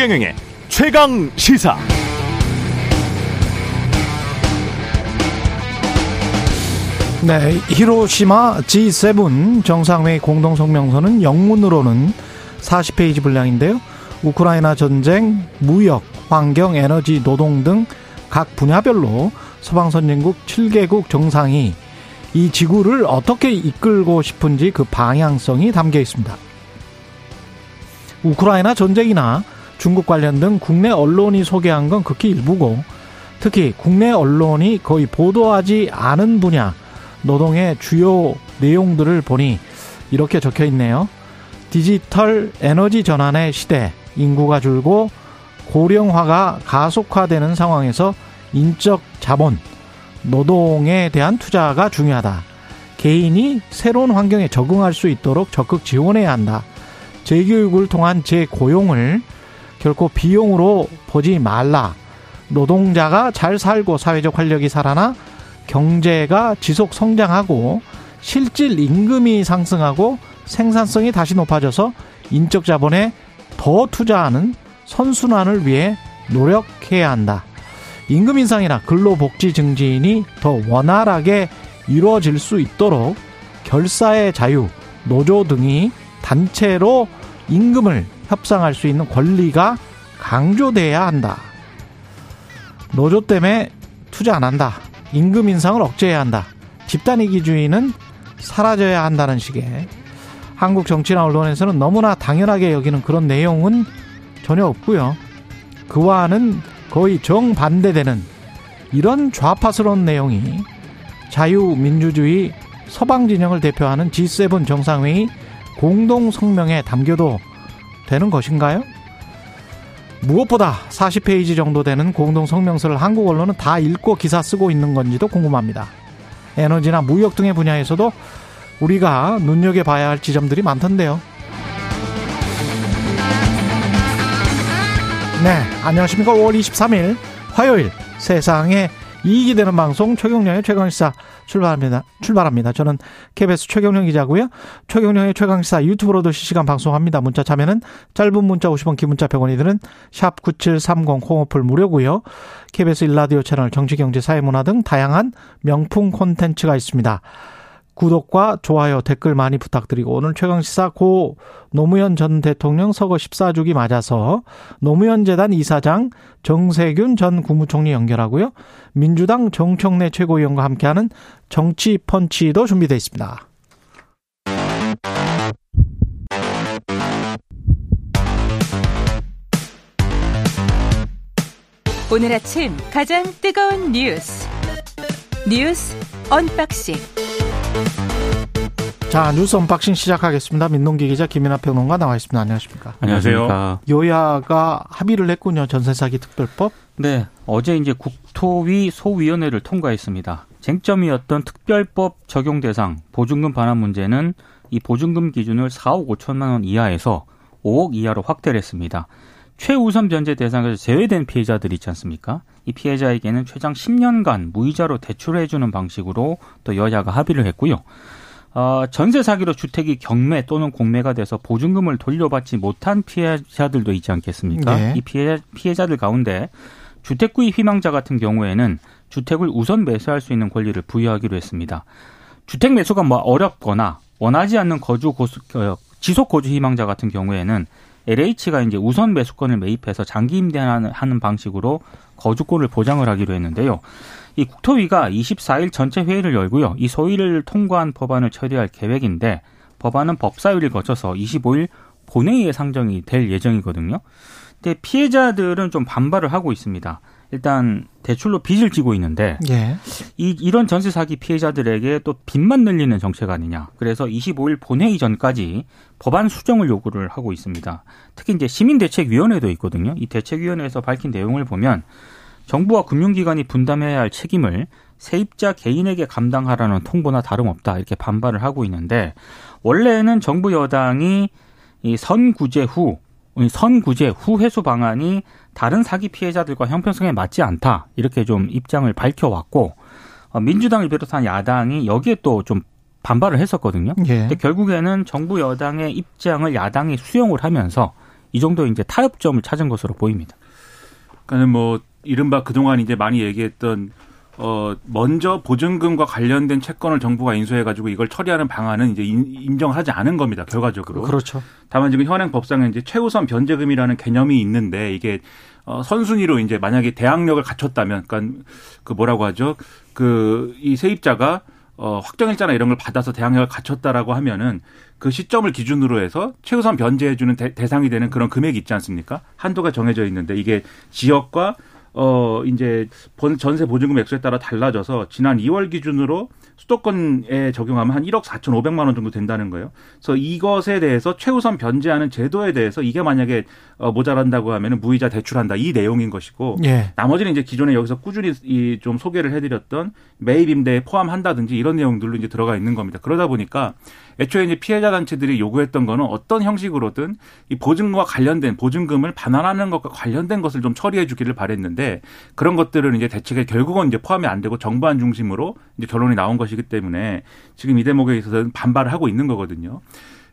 최경영의 최강 시사. 네, 히로시마 G7 정상회의 공동 성명서는 영문으로는 40페이지 분량인데요. 우크라이나 전쟁, 무역, 환경, 에너지, 노동 등 각 분야별로 서방 선진국 7개국 정상이 이 지구를 어떻게 이끌고 싶은지 그 방향성이 담겨 있습니다. 우크라이나 전쟁이나 중국 관련 등 국내 언론이 소개한 건 극히 일부고 특히 국내 언론이 거의 보도하지 않은 분야 노동의 주요 내용들을 보니 이렇게 적혀 있네요. 디지털 에너지 전환의 시대, 인구가 줄고 고령화가 가속화되는 상황에서 인적 자본, 노동에 대한 투자가 중요하다. 개인이 새로운 환경에 적응할 수 있도록 적극 지원해야 한다. 재교육을 통한 재고용을 결코 비용으로 보지 말라. 노동자가 잘 살고 사회적 활력이 살아나 경제가 지속 성장하고 실질 임금이 상승하고 생산성이 다시 높아져서 인적 자본에 더 투자하는 선순환을 위해 노력해야 한다. 임금 인상이나 근로복지 증진이 더 원활하게 이루어질 수 있도록 결사의 자유, 노조 등이 단체로 임금을 협상할 수 있는 권리가 강조돼야 한다. 노조 때문에 투자 안 한다. 임금 인상을 억제해야 한다. 집단 이기주의는 사라져야 한다는 식의 한국 정치나 언론에서는 너무나 당연하게 여기는 그런 내용은 전혀 없고요. 그와는 거의 정반대되는 이런 좌파스러운 내용이 자유민주주의 서방 진영을 대표하는 G7 정상회의 공동 성명에 담겨도 되는 것인가요? 무엇보다 40페이지 정도 되는 공동 성명서를 한국 언론은 다 읽고 기사 쓰고 있는 건지도 궁금합니다. 에너지나 무역 등의 분야에서도 우리가 눈여겨봐야 할 지점들이 많던데요. 네, 안녕하십니까. 5월 23일 화요일 세상에 이익이 되는 방송 최경령의 최강시사 출발합니다. 출발합니다. 저는 KBS 최경령 기자고요. 최경령의 최강시사 유튜브로도 실시간 방송합니다. 문자 참여는 짧은 문자 50원, 긴 문자 100원이 드는 샵 9730 콩오플 무료고요. KBS 일라디오 채널 정치 경제 사회 문화 등 다양한 명품 콘텐츠가 있습니다. 구독과 좋아요, 댓글 많이 부탁드리고 오늘 최강시사 고 노무현 전 대통령 서거 14주기 맞아서 노무현 재단 이사장 정세균 전 국무총리 연결하고요. 민주당 정청래 최고위원과 함께하는 정치 펀치도 준비되어 있습니다. 오늘 아침 가장 뜨거운 뉴스 뉴스 unboxing 자 뉴스 unboxing 시작하겠습니다. 민동기 기자 김민아 평론가 나와 있습니다. 안녕하십니까? 안녕하세요. 여야가 합의를 했군요. 전세 사기 특별법. 네, 어제 이제 국토위 소위원회를 통과했습니다. 쟁점이었던 특별법 적용 대상 보증금 반환 문제는 이 보증금 기준을 4억 5천만 원 이하에서 5억 이하로 확대를 했습니다. 최우선 변제 대상에서 제외된 피해자들 있지 않습니까? 이 피해자에게는 최장 10년간 무이자로 대출해 주는 방식으로 또 여야가 합의를 했고요. 어, 전세 사기로 주택이 경매 또는 공매가 돼서 보증금을 돌려받지 못한 피해자들도 있지 않겠습니까? 네. 이 피해, 피해자들 가운데 주택 구입 희망자 같은 경우에는 주택을 우선 매수할 수 있는 권리를 부여하기로 했습니다. 주택 매수가 뭐 어렵거나 원하지 않는 거주 고수, 어, 지속 거주 희망자 같은 경우에는 LH가 이제 우선 매수권을 매입해서 장기 임대하는 하는 방식으로 거주권을 보장을 하기로 했는데요. 이 국토위가 24일 전체 회의를 열고요. 이 소위를 통과한 법안을 처리할 계획인데 법안은 법사위를 거쳐서 25일 본회의에 상정이 될 예정이거든요. 근데 피해자들은 좀 반발을 하고 있습니다. 일단 대출로 빚을 지고 있는데 예. 이 이런 전세 사기 피해자들에게 또 빚만 늘리는 정책 아니냐. 그래서 25일 본회의 전까지 법안 수정을 요구를 하고 있습니다. 특히 이제 시민대책위원회도 있거든요. 이 대책위원회에서 밝힌 내용을 보면 정부와 금융기관이 분담해야 할 책임을 세입자 개인에게 감당하라는 통보나 다름없다 이렇게 반발을 하고 있는데 원래는 정부 여당이 이 선구제 후 선구제 후 회수 방안이 다른 사기 피해자들과 형평성에 맞지 않다 이렇게 좀 입장을 밝혀왔고 어, 민주당을 비롯한 야당이 여기에 또 좀 반발을 했었거든요. 예. 근데 결국에는 정부 여당의 입장을 야당이 수용을 하면서 이 정도 이제 타협점을 찾은 것으로 보입니다. 그러니까 뭐 이른바 그동안 이제 많이 얘기했던 어 먼저 보증금과 관련된 채권을 정부가 인수해 가지고 이걸 처리하는 방안은 이제 인정하지 않은 겁니다. 결과적으로. 그렇죠. 다만 지금 현행 법상에 이제 최우선 변제금이라는 개념이 있는데 이게 어 선순위로 이제 만약에 대항력을 갖췄다면 그러니까 그 뭐라고 하죠? 그 이 세입자가 어, 확정일자나 이런 걸 받아서 대항력을 갖췄다라고 하면은 그 시점을 기준으로 해서 최우선 변제해주는 대, 상이 되는 그런 금액이 있지 않습니까? 한도가 정해져 있는데 이게 지역과 어, 이제 전세 보증금 액수에 따라 달라져서 지난 2월 기준으로 수도권에 적용하면 한 1억 4천5백만 원 정도 된다는 거예요. 그래서 이것에 대해서 최우선 변제하는 제도에 대해서 이게 만약에 어, 모자란다고 하면 무이자 대출한다 이 내용인 것이고 예. 나머지는 이제 기존에 여기서 꾸준히 이 좀 소개를 해드렸던 매입 임대에 포함한다든지 이런 내용들로 이제 들어가 있는 겁니다. 그러다 보니까 애초에 이제 피해자 단체들이 요구했던 거는 어떤 형식으로든 이 보증과 관련된 보증금을 반환하는 것과 관련된 것을 좀 처리해 주기를 바랬는데 그런 것들은 이제 대책에 결국은 이제 포함이 안 되고 정부안 중심으로 이제 결론이 나온 것이기 때문에 지금 이 대목에 있어서는 반발을 하고 있는 거거든요.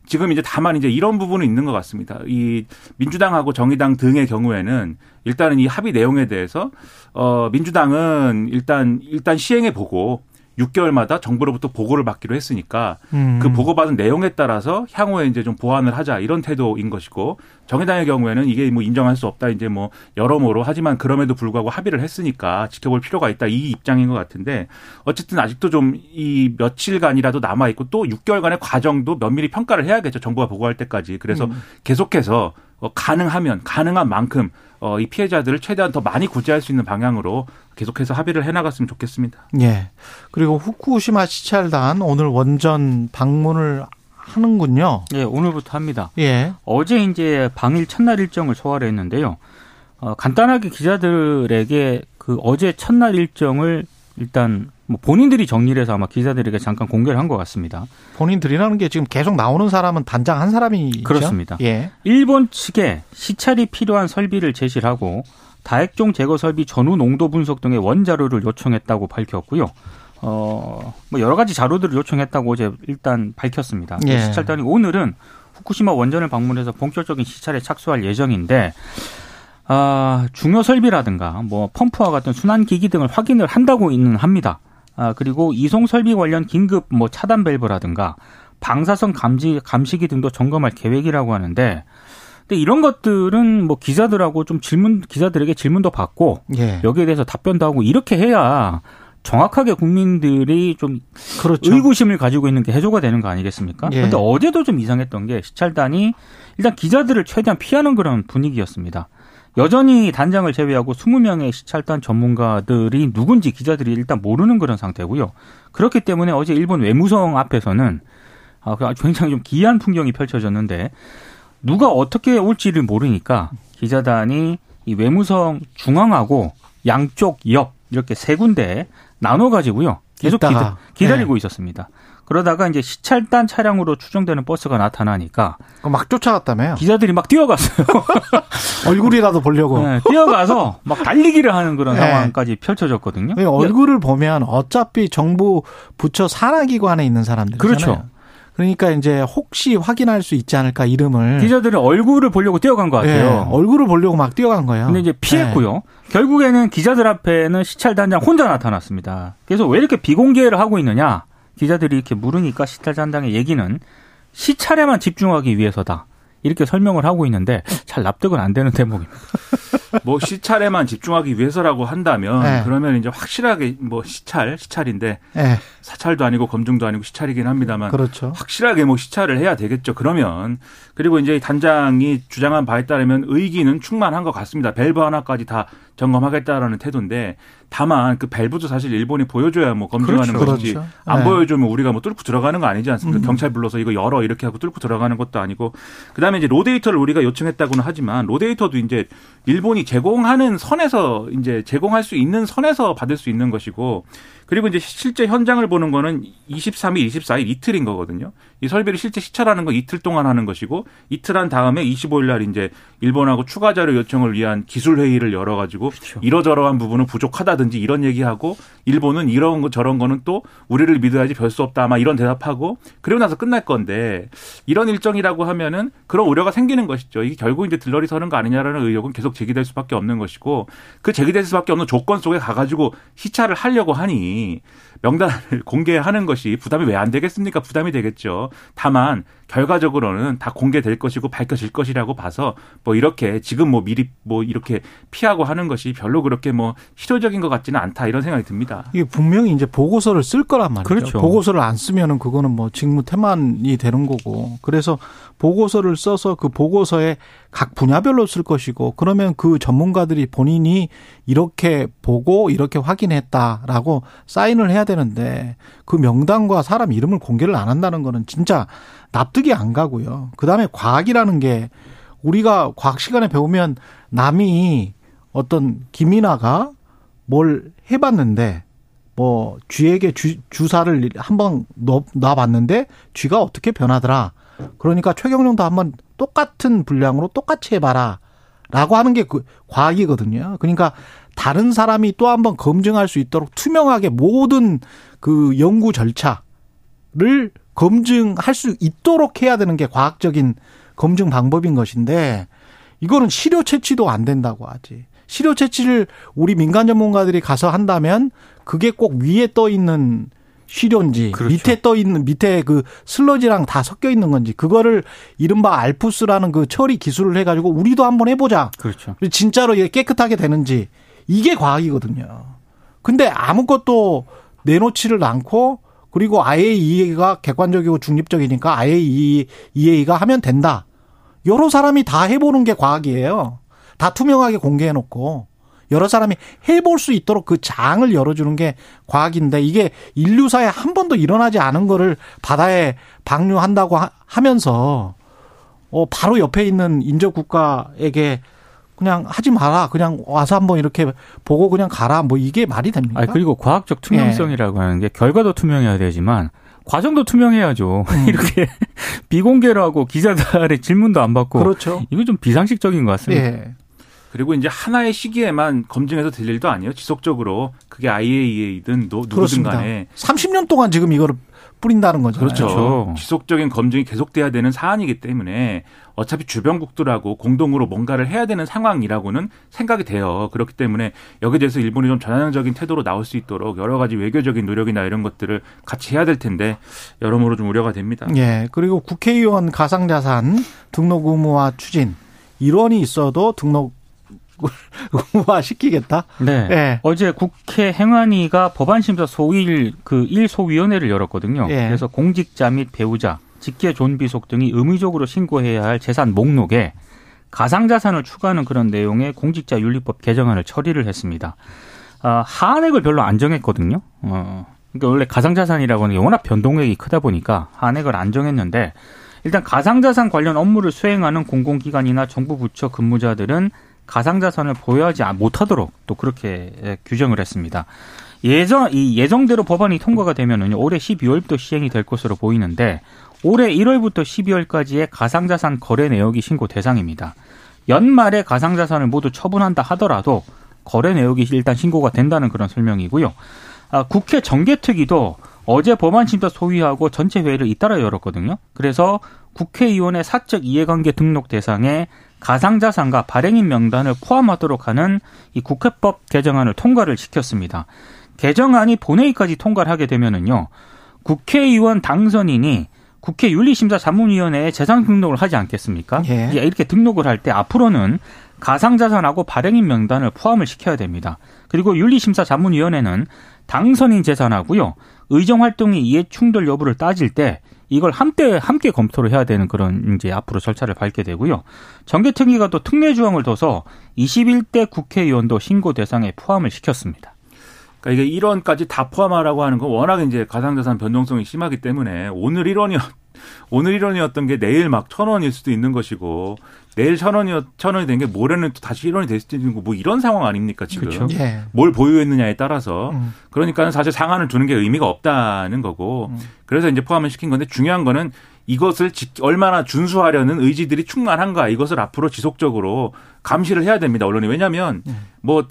지금 이제 다만 이제 이런 부분은 있는 것 같습니다. 이 민주당하고 정의당 등의 경우에는 일단은 이 합의 내용에 대해서 어 민주당은 일단 일단 시행해 보고 6개월마다 정부로부터 보고를 받기로 했으니까 음. 그 보고받은 내용에 따라서 향후에 이제 좀 보완을 하자 이런 태도인 것이고 정의당의 경우에는 이게 뭐 인정할 수 없다 이제 뭐 여러모로 하지만 그럼에도 불구하고 합의를 했으니까 지켜볼 필요가 있다 이 입장인 것 같은데 어쨌든 아직도 좀 이 며칠간이라도 남아 있고 또 6개월간의 과정도 면밀히 평가를 해야겠죠 정부가 보고할 때까지 그래서 음. 계속해서 어, 가능하면 가능한 만큼 어, 이 피해자들을 최대한 더 많이 구제할 수 있는 방향으로 계속해서 합의를 해나갔으면 좋겠습니다. 예. 그리고 후쿠시마 시찰단 오늘 원전 방문을 하는군요. 예, 오늘부터 합니다. 예. 어제 이제 방일 첫날 일정을 소화를 했는데요. 어, 간단하게 기자들에게 그 어제 첫날 일정을 일단 뭐 본인들이 정리를 해서 아마 기자들에게 잠깐 공개를 한 것 같습니다. 본인들이라는 게 지금 계속 나오는 사람은 단장 한 사람이 그렇습니다. 예. 일본 측에 시찰이 필요한 설비를 제시를 하고 다액종 제거 설비 전후 농도 분석 등의 원자료를 요청했다고 밝혔고요. 어, 뭐 여러 가지 자료들을 요청했다고 어제 일단 밝혔습니다. 예. 시찰단이 오늘은 후쿠시마 원전을 방문해서 본격적인 시찰에 착수할 예정인데 아, 중요 설비라든가 뭐 펌프와 같은 순환 기기 등을 확인을 한다고 있는 합니다. 아, 그리고 이송 설비 관련 긴급 뭐 차단 밸브라든가 방사성 감지 감시기 등도 점검할 계획이라고 하는데 근데 이런 것들은 뭐 기자들하고 좀 질문 기자들에게 질문도 받고 예. 여기에 대해서 답변도 하고 이렇게 해야 정확하게 국민들이 좀 그렇죠. 의구심을 가지고 있는 게 해소가 되는 거 아니겠습니까? 예. 근데 어제도 좀 이상했던 게 시찰단이 일단 기자들을 최대한 피하는 그런 분위기였습니다. 여전히 단장을 제외하고 20명의 시찰단 전문가들이 누군지 기자들이 일단 모르는 그런 상태고요. 그렇기 때문에 어제 일본 외무성 앞에서는 아, 그 굉장히 좀 기이한 풍경이 펼쳐졌는데 누가 어떻게 올지를 모르니까 기자단이 이 외무성 중앙하고 양쪽 옆 이렇게 세 군데 나눠 가지고요. 계속 기다, 기다리고 네. 있었습니다. 그러다가 이제 시찰단 차량으로 추정되는 버스가 나타나니까 막 쫓아갔다며요. 기자들이 막 뛰어갔어요. 얼굴이라도 보려고. 네, 뛰어가서 막 달리기를 하는 그런 네. 상황까지 펼쳐졌거든요. 얼굴을 보면 어차피 정부 부처 산하기관에 있는 사람들 그렇죠. 그러니까 이제 혹시 확인할 수 있지 않을까 이름을 기자들은 얼굴을 보려고 뛰어간 것 같아요. 네, 얼굴을 보려고 막 뛰어간 거예요. 근데 이제 피했고요. 네. 결국에는 기자들 앞에는 시찰단장 혼자 나타났습니다. 그래서 왜 이렇게 비공개를 하고 있느냐? 기자들이 이렇게 물으니까 시찰단장의 얘기는 시찰에만 집중하기 위해서다. 이렇게 설명을 하고 있는데 잘 납득은 안 되는 대목입니다. 뭐 시찰에만 집중하기 위해서라고 한다면 네. 그러면 이제 확실하게 뭐 시찰 시찰인데 네. 사찰도 아니고 검증도 아니고 시찰이긴 합니다만 그렇죠. 확실하게 뭐 시찰을 해야 되겠죠. 그러면 그리고 이제 단장이 주장한 바에 따르면 의기는 충만한 것 같습니다. 밸브 하나까지 다 점검하겠다라는 태도인데 다만 그 밸브도 사실 일본이 보여줘야 뭐 검증하는 그렇죠. 것이지 그렇죠. 안 네. 보여주면 우리가 뭐 뚫고 들어가는 거 아니지 않습니까? 음. 경찰 불러서 이거 열어 이렇게 하고 뚫고 들어가는 것도 아니고 그다음에 이제 로데이터를 우리가 요청했다고는 하지만 로데이터도 이제 일본이 제공하는 선에서 이제 제공할 수 있는 선에서 받을 수 있는 것이고 그리고 이제 실제 현장을 보는 거는 23일, 24일 이틀인 거거든요. 이 설비를 실제 시찰하는 건 이틀 동안 하는 것이고 이틀 한 다음에 25일 날 이제 일본하고 추가 자료 요청을 위한 기술 회의를 열어 가지고 그렇죠. 이러저러한 부분은 부족하다든지 이런 얘기하고 일본은 이런 거 저런 거는 또 우리를 믿어야지 별 수 없다 아마 이런 대답하고 그리고 나서 끝날 건데 이런 일정이라고 하면은 그런 우려가 생기는 것이죠. 이게 결국 이제 들러리 서는 거 아니냐라는 의혹은 계속 제기될 수밖에 없는 것이고 그 제기될 수밖에 없는 조건 속에 가 가지고 시찰을 하려고 하니 명단을 공개하는 것이 부담이 왜 안 되겠습니까? 부담이 되겠죠. 다만 결과적으로는 다 공개될 것이고 밝혀질 것이라고 봐서 뭐 이렇게 지금 뭐 미리 뭐 이렇게 피하고 하는 것이 별로 그렇게 뭐 실효적인 것 같지는 않다 이런 생각이 듭니다. 이게 분명히 이제 보고서를 쓸 거란 말이죠. 그렇죠. 보고서를 안 쓰면은 그거는 뭐 직무 태만이 되는 거고. 그래서 보고서를 써서 그 보고서에 각 분야별로 쓸 것이고 그러면 그 전문가들이 본인이 이렇게 보고 이렇게 확인했다라고 사인을 해야 되는데 그 명단과 사람 이름을 공개를 안 한다는 거는 진짜 납득이 안 가고요. 그 다음에 과학이라는 게 우리가 과학 시간에 배우면 남이 어떤 김이나가 뭘 해봤는데 뭐 쥐에게 주, 주사를 한번 놔봤는데 쥐가 어떻게 변하더라. 그러니까 최경영도 한번 똑같은 분량으로 똑같이 해봐라. 라고 하는 게 그 과학이거든요. 그러니까 다른 사람이 또 한번 검증할 수 있도록 투명하게 모든 그 연구 절차를 검증할 수 있도록 해야 되는 게 과학적인 검증 방법인 것인데 이거는 시료 채취도 안 된다고 하지. 시료 채취를 우리 민간 전문가들이 가서 한다면 그게 꼭 위에 떠 있는 시료인지 그렇죠. 밑에 떠 있는 밑에 그 슬러지랑 다 섞여 있는 건지 그거를 이른바 알프스라는 그 처리 기술을 해가지고 우리도 한번 해보자. 그렇죠. 진짜로 이게 깨끗하게 되는지 이게 과학이거든요. 근데 아무것도 내놓지를 않고 그리고 IAEA가 객관적이고 중립적이니까 IAEA가 하면 된다. 여러 사람이 다 해보는 게 과학이에요. 다 투명하게 공개해놓고 여러 사람이 해볼 수 있도록 그 장을 열어주는 게 과학인데 이게 인류사에 한 번도 일어나지 않은 거를 바다에 방류한다고 하면서 어 바로 옆에 있는 인접 국가에게 그냥 하지 마라. 그냥 와서 한번 이렇게 보고 그냥 가라. 뭐 이게 말이 됩니까? 아 그리고 과학적 투명성이라고 예. 하는 게 결과도 투명해야 되지만 과정도 투명해야죠. 음. 이렇게 비공개로 하고 기자들의 질문도 안 받고 그렇죠. 이거 좀 비상식적인 것 같습니다. 예. 그리고 이제 하나의 시기에만 검증해서 될 일도 아니에요. 지속적으로 그게 IAEA든 누구든 간에 30년 동안 지금 이거를 뿌린다는 거죠. 그렇죠. 그렇죠. 지속적인 검증이 계속돼야 되는 사안이기 때문에 어차피 주변국들하고 공동으로 뭔가를 해야 되는 상황이라고는 생각이 돼요. 그렇기 때문에 여기에 대해서 일본이 좀 전향적인 태도로 나올 수 있도록 여러 가지 외교적인 노력이나 이런 것들을 같이 해야 될 텐데 여러모로 좀 우려가 됩니다. 예. 그리고 국회의원 가상자산 등록 의무화 추진 일원이 있어도 등록 의무화 시키겠다. 네. 네. 어제 국회 행안위가 법안심사 소일 그 1소위원회를 열었거든요. 네. 그래서 공직자 및 배우자, 직계 존비속 등이 의무적으로 신고해야 할 재산 목록에 가상자산을 추가하는 그런 내용의 공직자 윤리법 개정안을 처리를 했습니다. 아, 한액을 별로 안 정했거든요. 어, 그러니까 원래 가상자산이라고 하는 게 워낙 변동액이 크다 보니까 한액을 안 정했는데 일단 가상자산 관련 업무를 수행하는 공공기관이나 정부 부처 근무자들은 가상자산을 보유하지 못하도록 또 그렇게 예, 규정을 했습니다. 예정 이 예정대로 법안이 통과가 되면은 올해 12월부터 시행이 될 것으로 보이는데 올해 1월부터 12월까지의 가상자산 거래 내역이 신고 대상입니다. 연말에 가상자산을 모두 처분한다 하더라도 거래 내역이 일단 신고가 된다는 그런 설명이고요. 아, 국회 정개특위도 어제 법안 심사 소위하고 전체 회의를 잇따라 열었거든요. 그래서 국회의원의 사적 이해관계 등록 대상에 가상자산과 발행인 명단을 포함하도록 하는 이 국회법 개정안을 통과를 시켰습니다. 개정안이 본회의까지 통과를 하게 되면은요, 국회의원 당선인이 국회 윤리심사자문위원회에 재산 등록을 하지 않겠습니까? 예. 이렇게 등록을 할 때 앞으로는 가상자산하고 발행인 명단을 포함을 시켜야 됩니다. 그리고 윤리심사자문위원회는 당선인 재산하고요, 의정활동이 이해 충돌 여부를 따질 때 이걸 함께 함께 검토를 해야 되는 그런 이제 앞으로 절차를 밟게 되고요. 정개특위가 또 특례 조항을 둬서 21대 국회의원도 신고 대상에 포함을 시켰습니다. 그러니까 이게 1원까지 다 포함하라고 하는 건 워낙 이제 가상자산 변동성이 심하기 때문에 오늘 1원이 오늘 1원이었던 게 내일 막천 원일 수도 있는 것이고 내일 천 원이었 천 원이 된 게 모레는 또 다시 1원이 될 수도 있는 거뭐 이런 상황 아닙니까 지금? 그렇죠. 예. 뭘 보유했느냐에 따라서 음. 그러니까는 사실 상한을 두는 게 의미가 없다는 거고 음. 그래서 이제 포함을 시킨 건데 중요한 거는 이것을 지- 얼마나 준수하려는 의지들이 충만한가 이것을 앞으로 지속적으로 감시를 해야 됩니다 언론이 왜냐하면 음. 뭐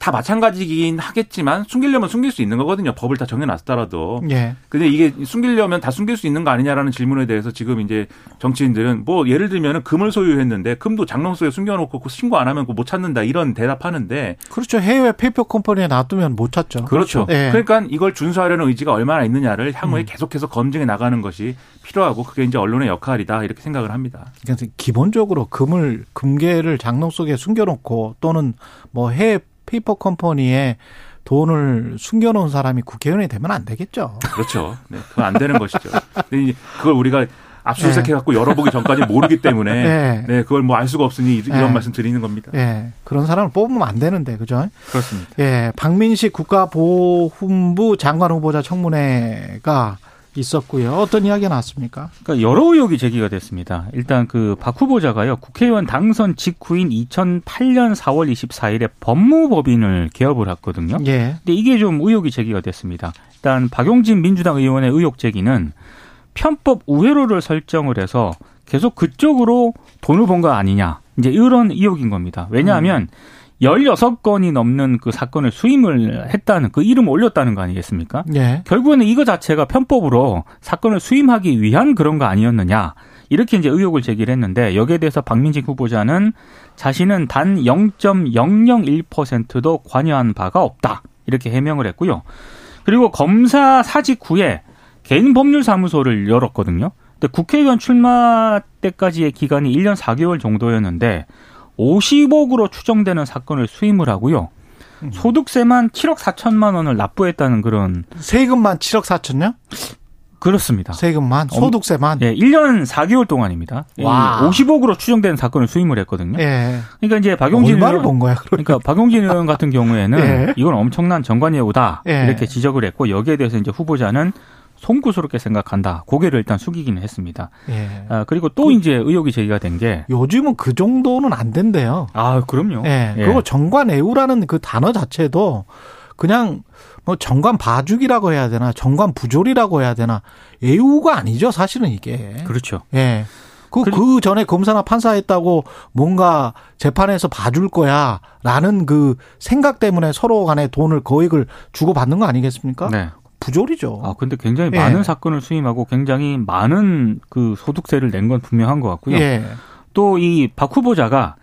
다 마찬가지긴 하겠지만 숨기려면 숨길 수 있는 거거든요 법을 다 정해놨더라도 예. 근데 이게 숨기려면 다 숨길 수 있는 거 아니냐라는 질문에 대해서 지금 이제 정치인들은 뭐 예를 들면은 금을 소유했는데 금도 장롱 속에 숨겨놓고 그 신고 안 하면 못 찾는다 이런 대답하는데 그렇죠. 해외 페이퍼 컴퍼니에 놔두면 못 찾죠. 그렇죠. 예. 그러니까 이걸 준수하려는 의지가 얼마나 있느냐를 향후에 음. 계속해서 검증해 나가는 것이 필요하고 그게 이제 언론의 역할이다 이렇게 생각을 합니다. 그래서 기본적으로 금을 금괴를 장롱 속에 숨겨놓고 또는 뭐 해외 페이퍼 컴퍼니에 돈을 숨겨놓은 사람이 국회의원이 되면 안 되겠죠. 그렇죠. 네, 그건 안 되는 것이죠. 근데 그걸 우리가 압수수색 네. 해갖고 열어보기 전까지 모르기 때문에 네. 네, 그걸 뭐 알 수가 없으니 이- 이런 네. 말씀 드리는 겁니다. 예, 그런 사람을 뽑으면 안 되는데, 그죠? 그렇습니다. 예, 박민식 국가보훈부 장관 후보자 청문회가 있었고요. 어떤 이야기가 나왔습니까? 그러니까 여러 의혹이 제기가 됐습니다. 일단 그 박 후보자가요 국회의원 당선 직후인 2008년 4월 24일에 법무법인을 개업을 했거든요. 예, 근데 이게 좀 의혹이 제기가 됐습니다. 일단 박용진 민주당 의원의 의혹 제기는 편법 우회로를 설정을 해서 계속 그쪽으로 돈을 번 거 아니냐. 이제 이런 의혹인 겁니다. 왜냐하면 16건이 넘는 그 사건을 수임을 했다는 그 이름을 올렸다는 거 아니겠습니까? 예, 결국에는 이거 자체가 편법으로 사건을 수임하기 위한 그런 거 아니었느냐. 이렇게 이제 의혹을 제기를 했는데 여기에 대해서 박민식 후보자는 자신은 단 0.001%도 관여한 바가 없다. 이렇게 해명을 했고요. 그리고 검사 사직 후에 개인 법률 사무소를 열었거든요. 근데 국회의원 출마 때까지의 기간이 1년 4개월 정도였는데 50억으로 추정되는 사건을 수임을 하고요. 소득세만 7억 4천만 원을 납부했다는 그런 세금만 7억 4천요? 그렇습니다. 세금만, 소득세만. 예, 1년 4개월 동안입니다. 예, 와. 50억으로 추정되는 사건을 수임을 했거든요. 예, 그러니까 이제 박용진 얼마를 의원, 본 거야? 그럼? 그러니까 박용진 의원 같은 경우에는 예. 이건 엄청난 정관예우다 예. 이렇게 지적을 했고 여기에 대해서 이제 후보자는 송구스럽게 생각한다. 고개를 일단 숙이기는 했습니다. 예. 아, 그리고 또 이제 의혹이 제기가 된 게 요즘은 그 정도는 안 된대요. 아, 그럼요. 예. 예. 그리고 정관애우라는 그 단어 자체도 그냥 뭐 정관 봐주기라고 해야 되나, 정관 부조리라고 해야 되나, 애우가 아니죠, 사실은 이게. 그렇죠. 예. 그, 그 전에 검사나 판사했다고 뭔가 재판에서 봐줄 거야, 라는 그 생각 때문에 서로 간에 돈을 거액을 주고받는 거 아니겠습니까? 네. 부조리죠. 아, 근데 굉장히 예. 많은 사건을 수임하고 굉장히 많은 그 소득세를 낸 건 분명한 것 같고요. 예. 또이 박 후보자가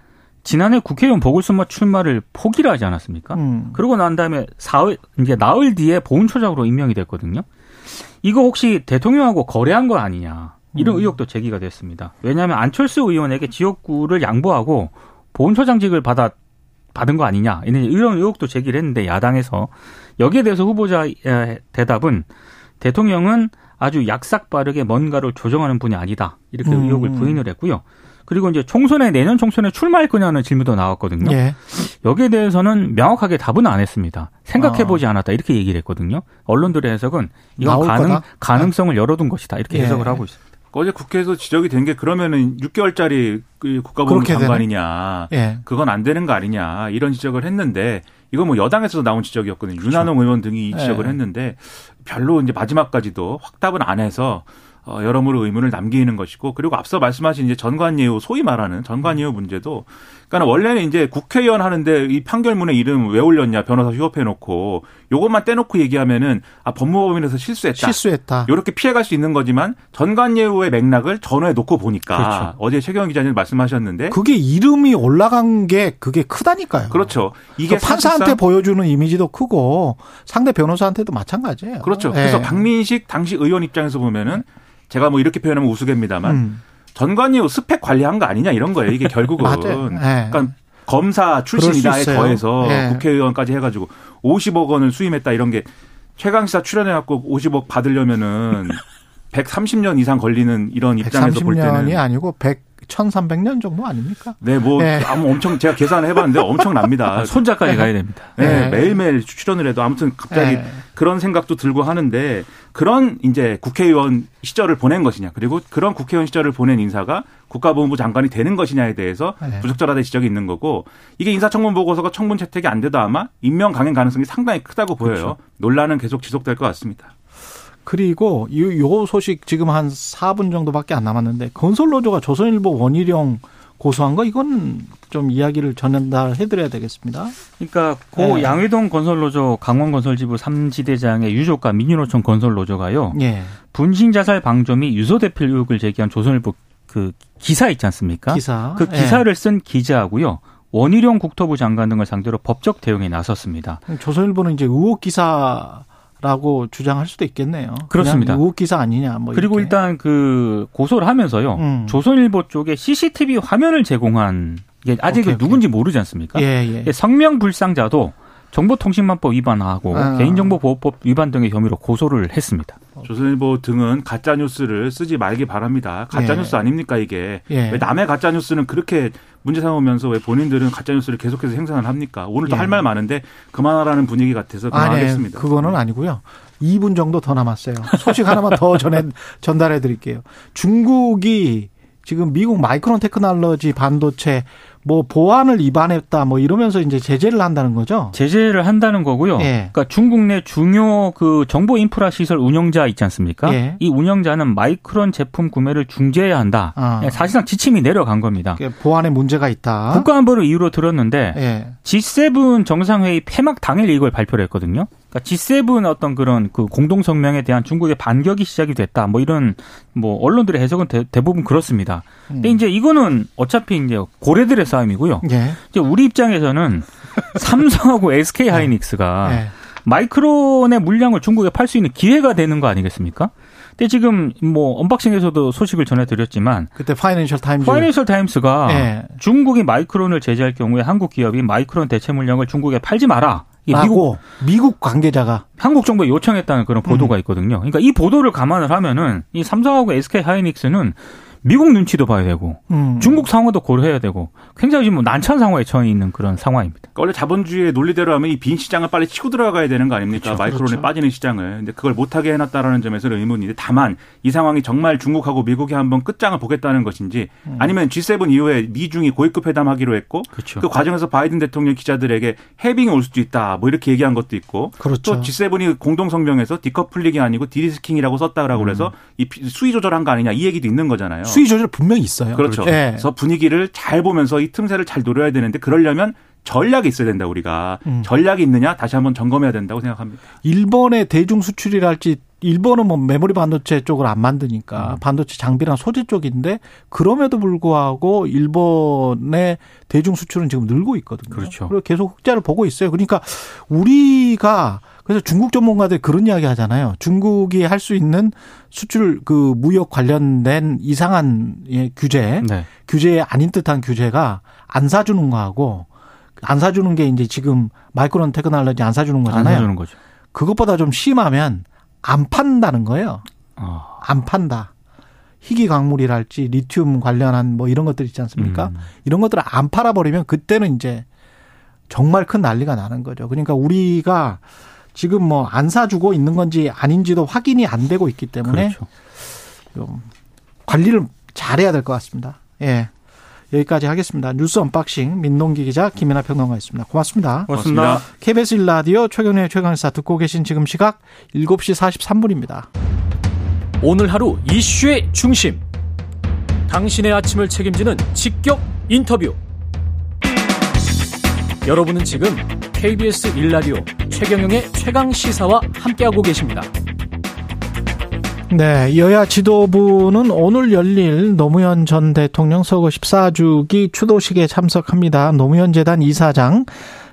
지난해 국회의원 보궐선거 출마를 포기를 하지 않았습니까? 음. 그러고 난 다음에 사흘 이제 나흘 뒤에 보훈처장으로 임명이 됐거든요. 이거 혹시 대통령하고 거래한 거 아니냐 이런 음. 의혹도 제기가 됐습니다. 왜냐하면 안철수 의원에게 지역구를 양보하고 보훈처장직을 받아 받은 거 아니냐 이런 이런 의혹도 제기를 했는데 야당에서 여기에 대해서 후보자의 대답은 대통령은 아주 약삭 빠르게 뭔가를 조정하는 분이 아니다 이렇게 음. 의혹을 부인을 했고요. 그리고 이제 총선에 내년 총선에 출마할 거냐는 질문도 나왔거든요. 예. 여기에 대해서는 명확하게 답은 안 했습니다. 생각해 보지 않았다 이렇게 얘기를 했거든요. 언론들의 해석은 이건 나올 가능, 거다? 가능성을 열어둔 것이다 이렇게 예. 해석을 하고 있습니다. 어제 국회에서 지적이 된 게 그러면은 6개월짜리 그 국가보훈 그렇게 장관이냐. 예. 그건 안 되는 거 아니냐 이런 지적을 했는데 이거 뭐 여당에서도 나온 지적이었거든요. 윤한홍 의원 등이 이 지적을 네. 했는데 별로 이제 마지막까지도 확답은 안 해서 어, 여러모로 의문을 남기는 것이고 그리고 앞서 말씀하신 이제 전관예우 소위 말하는 전관예우 문제도 그러니까 원래는 이제 국회의원 하는데 이 판결문에 이름 왜 올렸냐 변호사 휴업해 놓고 요것만 떼놓고 얘기하면은 아 법무법인에서 실수했다. 실수했다. 이렇게 피해갈 수 있는 거지만 전관예우의 맥락을 전후에 놓고 보니까 그렇죠. 어제 최경영 기자님 말씀하셨는데 그게 이름이 올라간 게 그게 크다니까요. 그렇죠. 이게 그 판사한테 보여주는 이미지도 크고 상대 변호사한테도 마찬가지예요. 그렇죠. 예. 그래서 박민식 당시 의원 입장에서 보면은 제가 뭐 이렇게 표현하면 우스갯입니다만 음. 전관예우 스펙 관리한 거 아니냐 이런 거예요. 이게 결국은. 예. 그러니까 검사 출신이다에. 더해서 예. 국회의원까지 해가지고 50억 원을 수임했다 이런 게 최강시사 출연해갖고 50억 받으려면은 130년 이상 걸리는 이런 입장에서 볼 130년이 때는 아니고 100 1300년 정도 아닙니까? 네, 뭐 네. 아무 엄청 제가 계산을 해봤는데 엄청납니다. 손자까지 가야 됩니다. 네, 네. 매일매일 출연을 해도 아무튼 갑자기 네. 그런 생각도 들고 하는데 그런 이제 국회의원 시절을 보낸 것이냐 그리고 그런 국회의원 시절을 보낸 인사가 국가보훈부 장관이 되는 것이냐에 대해서 네. 부적절하다는 지적이 있는 거고 이게 인사청문 보고서가 청문 채택이 안 돼도 아마 임명 강행 가능성이 상당히 크다고 보여요. 그렇죠. 논란은 계속 지속될 것 같습니다. 그리고 요, 요 소식 지금 한 4분 정도밖에 안 남았는데 건설노조가 조선일보 원희룡 고소한 거 이건 좀 이야기를 전달해 드려야 되겠습니다. 그러니까 고 네. 양회동 건설노조 강원 건설지부 3지대장의 유족과 민주노총 건설노조가요. 예. 분신 자살 방조 및 유서 대필 의혹을 제기한 조선일보 그 기사 있지 않습니까? 기사. 그 예. 기사를 쓴 기자하고요. 원희룡 국토부 장관 등을 상대로 법적 대응에 나섰습니다. 조선일보는 이제 의혹 기사 라고 주장할 수도 있겠네요. 그렇습니다. 의혹 기사 아니냐. 뭐 그리고 이렇게. 일단 그 고소를 하면서요. 음. 조선일보 쪽에 CCTV 화면을 제공한 게 아직 오케이, 은 누군지 모르지 않습니까? 예, 예. 성명 불상자도 정보통신망법 위반하고 아. 개인정보보호법 위반 등의 혐의로 고소를 했습니다. 조선일보 등은 가짜 뉴스를 쓰지 말기 바랍니다. 가짜 예. 뉴스 아닙니까 이게? 예. 왜 남의 가짜 뉴스는 그렇게 문제 삼으면서 왜 본인들은 가짜 뉴스를 계속해서 생산을 합니까? 오늘도 예. 할말 많은데 그만하라는 분위기 같아서 아, 네. 그만하겠습니다. 그거는 아니고요. 2분 정도 더 남았어요. 소식 하나만 더 전해 전달해 드릴게요. 중국이 지금 미국 마이크론 테크놀로지 반도체 뭐 보안을 위반했다 뭐 이러면서 이제 제재를 한다는 거죠. 제재를 한다는 거고요. 예. 그러니까 중국 내 중요 그 정보 인프라 시설 운영자 있지 않습니까? 예. 이 운영자는 마이크론 제품 구매를 중재해야 한다. 아. 사실상 지침이 내려간 겁니다. 보안에 문제가 있다. 국가안보를 이유로 들었는데 예. G7 정상회의 폐막 당일 이걸 발표를 했거든요. 그러니까 G7 어떤 그런 그 공동 성명에 대한 중국의 반격이 시작이 됐다. 뭐 이런 뭐 언론들의 해석은 대, 부분 그렇습니다. 근데 이제 이거는 어차피 이제 고래들의 싸움이고요. 예. 이제 우리 입장에서는 삼성하고 SK 하이닉스가 예. Micron의 물량을 중국에 팔 수 있는 기회가 되는 거 아니겠습니까? 근데 지금 뭐 unboxing에서도 소식을 전해드렸지만 그때 Financial Times Financial Times가 예. 중국이 Micron을 제재할 경우에 한국 기업이 마이크론 대체 물량을 중국에 팔지 마라. 이 미국 미국 관계자가 한국 정부에 요청했다는 그런 보도가 있거든요. 그러니까 이 보도를 감안을 하면은 이 삼성하고 SK 하이닉스는 미국 눈치도 봐야 되고 음. 중국 상황도 고려해야 되고 굉장히 지금 뭐 난처한 상황에 처해 있는 그런 상황입니다. 그러니까 원래 자본주의의 논리대로 하면 이 빈 시장을 빨리 치고 들어가야 되는 거 아닙니까? Micron에 그렇죠. 빠지는 시장을. 근데 그걸 못하게 해놨다라는 점에서는 의문인데 다만 이 상황이 정말 중국하고 미국이 한번 끝장을 보겠다는 것인지 음. 아니면 G7 이후에 미중이 고위급 회담하기로 했고 그렇죠. 그 과정에서 바이든 대통령 기자들에게 해빙이 올 수도 있다. 뭐 이렇게 얘기한 것도 있고 그렇죠. 또 G7이 공동 성명에서 decoupling이 아니고 de-risking이라고 썼다라고 그래서 이 수위 조절한 거 아니냐 이 얘기도 있는 거잖아요. 음. 수위 조절 분명히 있어요. 그렇죠. 예. 그래서 분위기를 잘 보면서 이 틈새를 잘 노려야 되는데 그러려면 전략이 있어야 된다 우리가 음. 전략이 있느냐 다시 한번 점검해야 된다고 생각합니다. 일본의 대중 수출이랄지 일본은 뭐 메모리 반도체 쪽을 안 만드니까 음. 반도체 장비랑 소재 쪽인데 그럼에도 불구하고 일본의 대중 수출은 지금 늘고 있거든요. 그렇죠. 그리고 계속 흑자를 보고 있어요. 그러니까 우리가 그래서 중국 전문가들 그런 이야기 하잖아요. 중국이 할 수 있는 수출 그 무역 관련된 이상한 예, 규제, 네. 규제에 아닌 듯한 규제가 안 사주는 거하고 안 사주는 게 이제 지금 마이크론 테크놀로지 안 사주는 안 거잖아요. 해주는 거죠. 그것보다 좀 심하면 안 판다는 거예요. 어. 안 판다. 희귀 광물이랄지 리튬 관련한 뭐 이런 것들 있지 않습니까? 음. 이런 것들을 안 팔아버리면 그때는 이제 정말 큰 난리가 나는 거죠. 그러니까 우리가 지금 뭐 안 사주고 있는 건지 아닌지도 확인이 안 되고 있기 때문에 그렇죠. 좀 관리를 잘해야 될 것 같습니다. 예. 여기까지 하겠습니다. 뉴스 unboxing 민동기 기자 김민아 평론가였습니다. 고맙습니다. 고맙습니다. 고맙습니다. KBS 1라디오 최경영의 최강시사 듣고 계신 지금 시각 7시 43분입니다. 오늘 하루 이슈의 중심. 당신의 아침을 책임지는 직격 인터뷰. 여러분은 지금 KBS 일라디오 최경영의 최강 시사와 함께하고 계십니다. 네, 여야 지도부는 오늘 열릴 노무현 전 대통령 서거 14주기 추도식에 참석합니다. 노무현 재단 이사장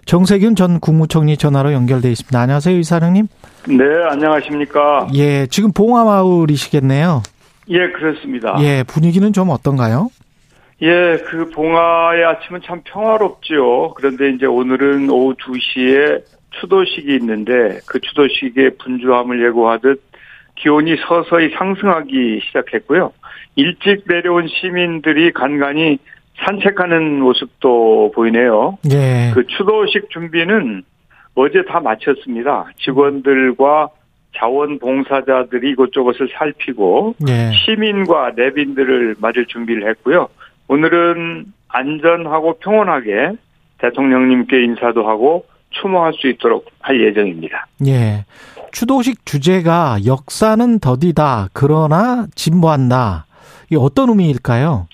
정세균 전 국무총리 전화로 연결돼 있습니다. 안녕하세요, 이사장님. 네, 안녕하십니까. 예, 지금 봉화마을이시겠네요. 예, 그렇습니다. 예, 분위기는 좀 어떤가요? 예, 그 봉화의 아침은 참 평화롭지요. 그런데 이제 오늘은 오후 2시에 추도식이 있는데 그 추도식의 분주함을 예고하듯 기온이 서서히 상승하기 시작했고요. 일찍 내려온 시민들이 간간히 산책하는 모습도 보이네요. 예. 그 추도식 준비는 어제 다 마쳤습니다. 직원들과 자원봉사자들이 이곳저곳을 살피고 예. 시민과 내빈들을 맞을 준비를 했고요. 오늘은 안전하고 평온하게 대통령님께 인사도 하고 추모할 수 있도록 할 예정입니다. 예. 추도식 주제가 역사는 더디다. 그러나 진보한다. 이게 어떤 의미일까요?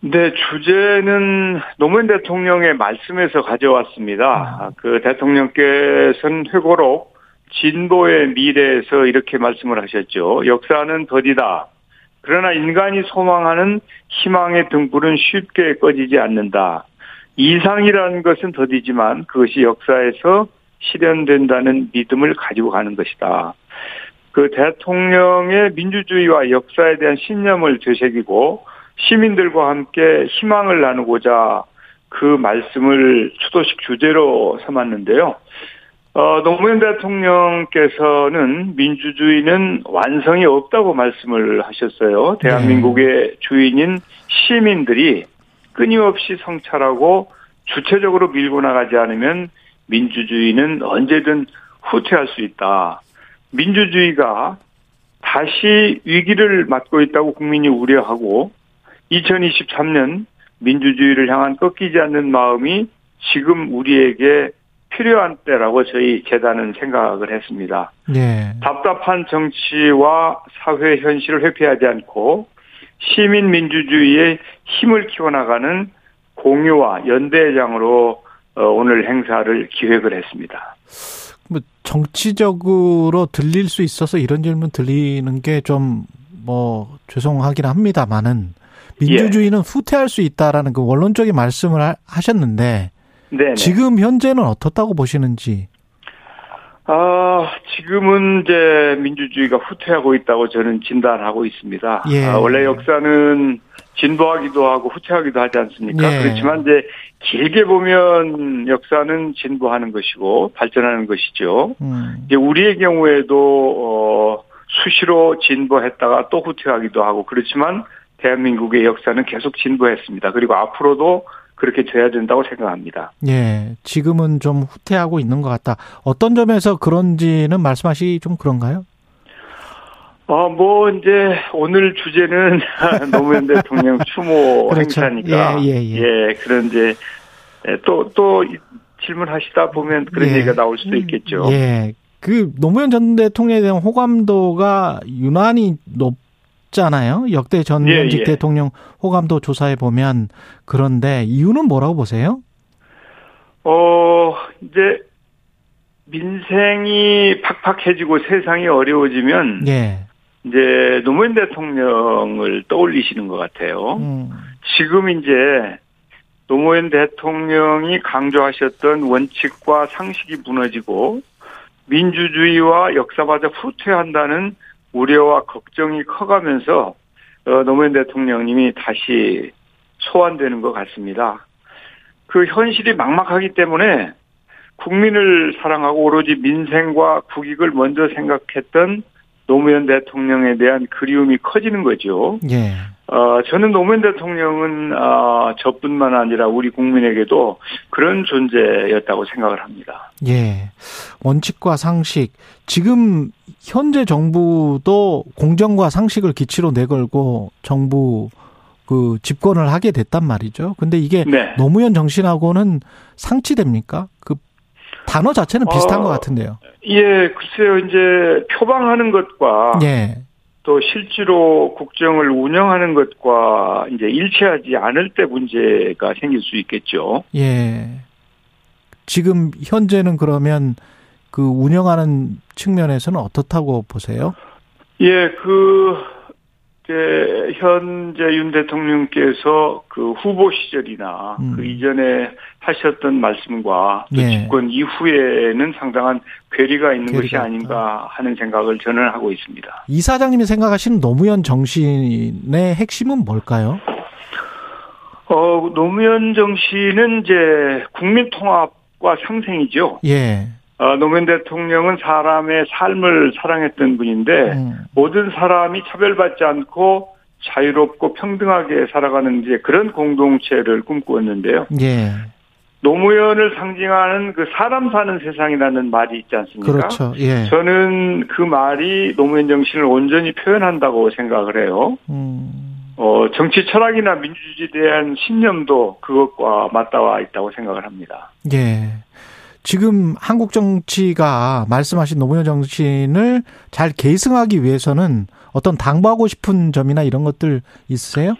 네, 주제는 노무현 대통령의 말씀에서 가져왔습니다. 그 대통령께서는 회고록 진보의 미래에서 이렇게 말씀을 하셨죠. 역사는 더디다. 그러나 인간이 소망하는 희망의 등불은 쉽게 꺼지지 않는다. 이상이라는 것은 더디지만 그것이 역사에서 실현된다는 믿음을 가지고 가는 것이다. 그 대통령의 민주주의와 역사에 대한 신념을 되새기고 시민들과 함께 희망을 나누고자 그 말씀을 추도식 주제로 삼았는데요. 어, 노무현 대통령께서는 민주주의는 완성이 없다고 말씀을 하셨어요. 대한민국의 주인인 시민들이 끊임없이 성찰하고 주체적으로 밀고 나가지 않으면 민주주의는 언제든 후퇴할 수 있다. 민주주의가 다시 위기를 맞고 있다고 국민이 우려하고 2023년 민주주의를 향한 꺾이지 않는 마음이 지금 우리에게 필요한 때라고 저희 재단은 생각을 했습니다. 예. 답답한 정치와 사회 현실을 회피하지 않고 시민 민주주의의 힘을 키워나가는 공유와 연대장으로 어, 오늘 행사를 기획을 했습니다. 뭐 정치적으로 들릴 수 있어서 이런 질문 들리는 게 좀 뭐 죄송하긴 합니다만은 민주주의는 후퇴할 수 있다라는 그 원론적인 말씀을 하- 하셨는데 네. 지금 현재는 어떻다고 보시는지. 아, 지금은 이제 민주주의가 후퇴하고 있다고 저는 진단하고 있습니다. 예. 아, 원래 역사는 진보하기도 하고 후퇴하기도 하지 않습니까? 예. 그렇지만 이제 길게 보면 역사는 진보하는 것이고 발전하는 것이죠. 음. 이제 우리의 경우에도 어, 수시로 진보했다가 또 후퇴하기도 하고 그렇지만 대한민국의 역사는 계속 진보했습니다. 그리고 앞으로도 그렇게 돼야 된다고 생각합니다. 예. 지금은 좀 후퇴하고 있는 것 같다. 어떤 점에서 그런지는 말씀하시기 좀 그런가요? 어, 뭐, 이제, 오늘 주제는 노무현 대통령 추모 그렇죠. 행사니까. 예, 예, 예. 그런 이제, 예, 또, 또 질문하시다 보면 그런 예. 얘기가 나올 수도 있겠죠. 예. 그 노무현 전 대통령에 대한 호감도가 유난히 높 잖아요. 역대 전현직 예, 예. 대통령 호감도 조사해 보면 그런데 이유는 뭐라고 보세요? 어, 이제, 민생이 팍팍해지고 세상이 어려워지면, 예. 이제, 노무현 대통령을 떠올리시는 것 같아요. 음. 지금 이제, 노무현 대통령이 강조하셨던 원칙과 상식이 무너지고 민주주의와 역사마저 후퇴한다는 우려와 걱정이 커가면서 어, 노무현 대통령님이 다시 소환되는 것 같습니다. 그 현실이 막막하기 때문에 국민을 사랑하고 오로지 민생과 국익을 먼저 생각했던 노무현 대통령에 대한 그리움이 커지는 거죠. 예. 어, 저는 노무현 대통령은, 어, 저뿐만 아니라 우리 국민에게도 그런 존재였다고 생각을 합니다. 예. 원칙과 상식. 지금 현재 정부도 공정과 상식을 기치로 내걸고 정부 그 집권을 하게 됐단 말이죠. 근데 이게 네. 노무현 정신하고는 상치됩니까? 그 단어 자체는 비슷한 어, 것 같은데요. 예, 글쎄요, 이제 표방하는 것과 예. 또 실제로 국정을 운영하는 것과 이제 일치하지 않을 때 문제가 생길 수 있겠죠. 예. 지금 현재는 그러면 그 운영하는 측면에서는 어떻다고 보세요? 예, 그, 이제 현재 윤 대통령께서 그 후보 시절이나 음. 그 이전에 하셨던 말씀과 또 예. 집권 이후에는 상당한 괴리가 있는 괴리가 것이 아닌가 하는 생각을 저는 하고 있습니다. 이 사장님이 생각하시는 노무현 정신의 핵심은 뭘까요? 어, 노무현 정신은 이제 국민 통합과 상생이죠. 예. 어, 어, 노무현 대통령은 사람의 삶을 사랑했던 분인데 음. 모든 사람이 차별받지 않고 자유롭고 평등하게 살아가는 이제 그런 공동체를 꿈꾸었는데요. 예. 노무현을 상징하는 그 사람 사는 세상이라는 말이 있지 않습니까? 그렇죠. 예. 저는 그 말이 노무현 정신을 온전히 표현한다고 생각을 해요. 음. 어, 정치 철학이나 민주주의에 대한 신념도 그것과 맞닿아 있다고 생각을 합니다. 예. 지금 한국 정치가 말씀하신 노무현 정신을 잘 계승하기 위해서는 어떤 당부하고 싶은 점이나 이런 것들 있으세요?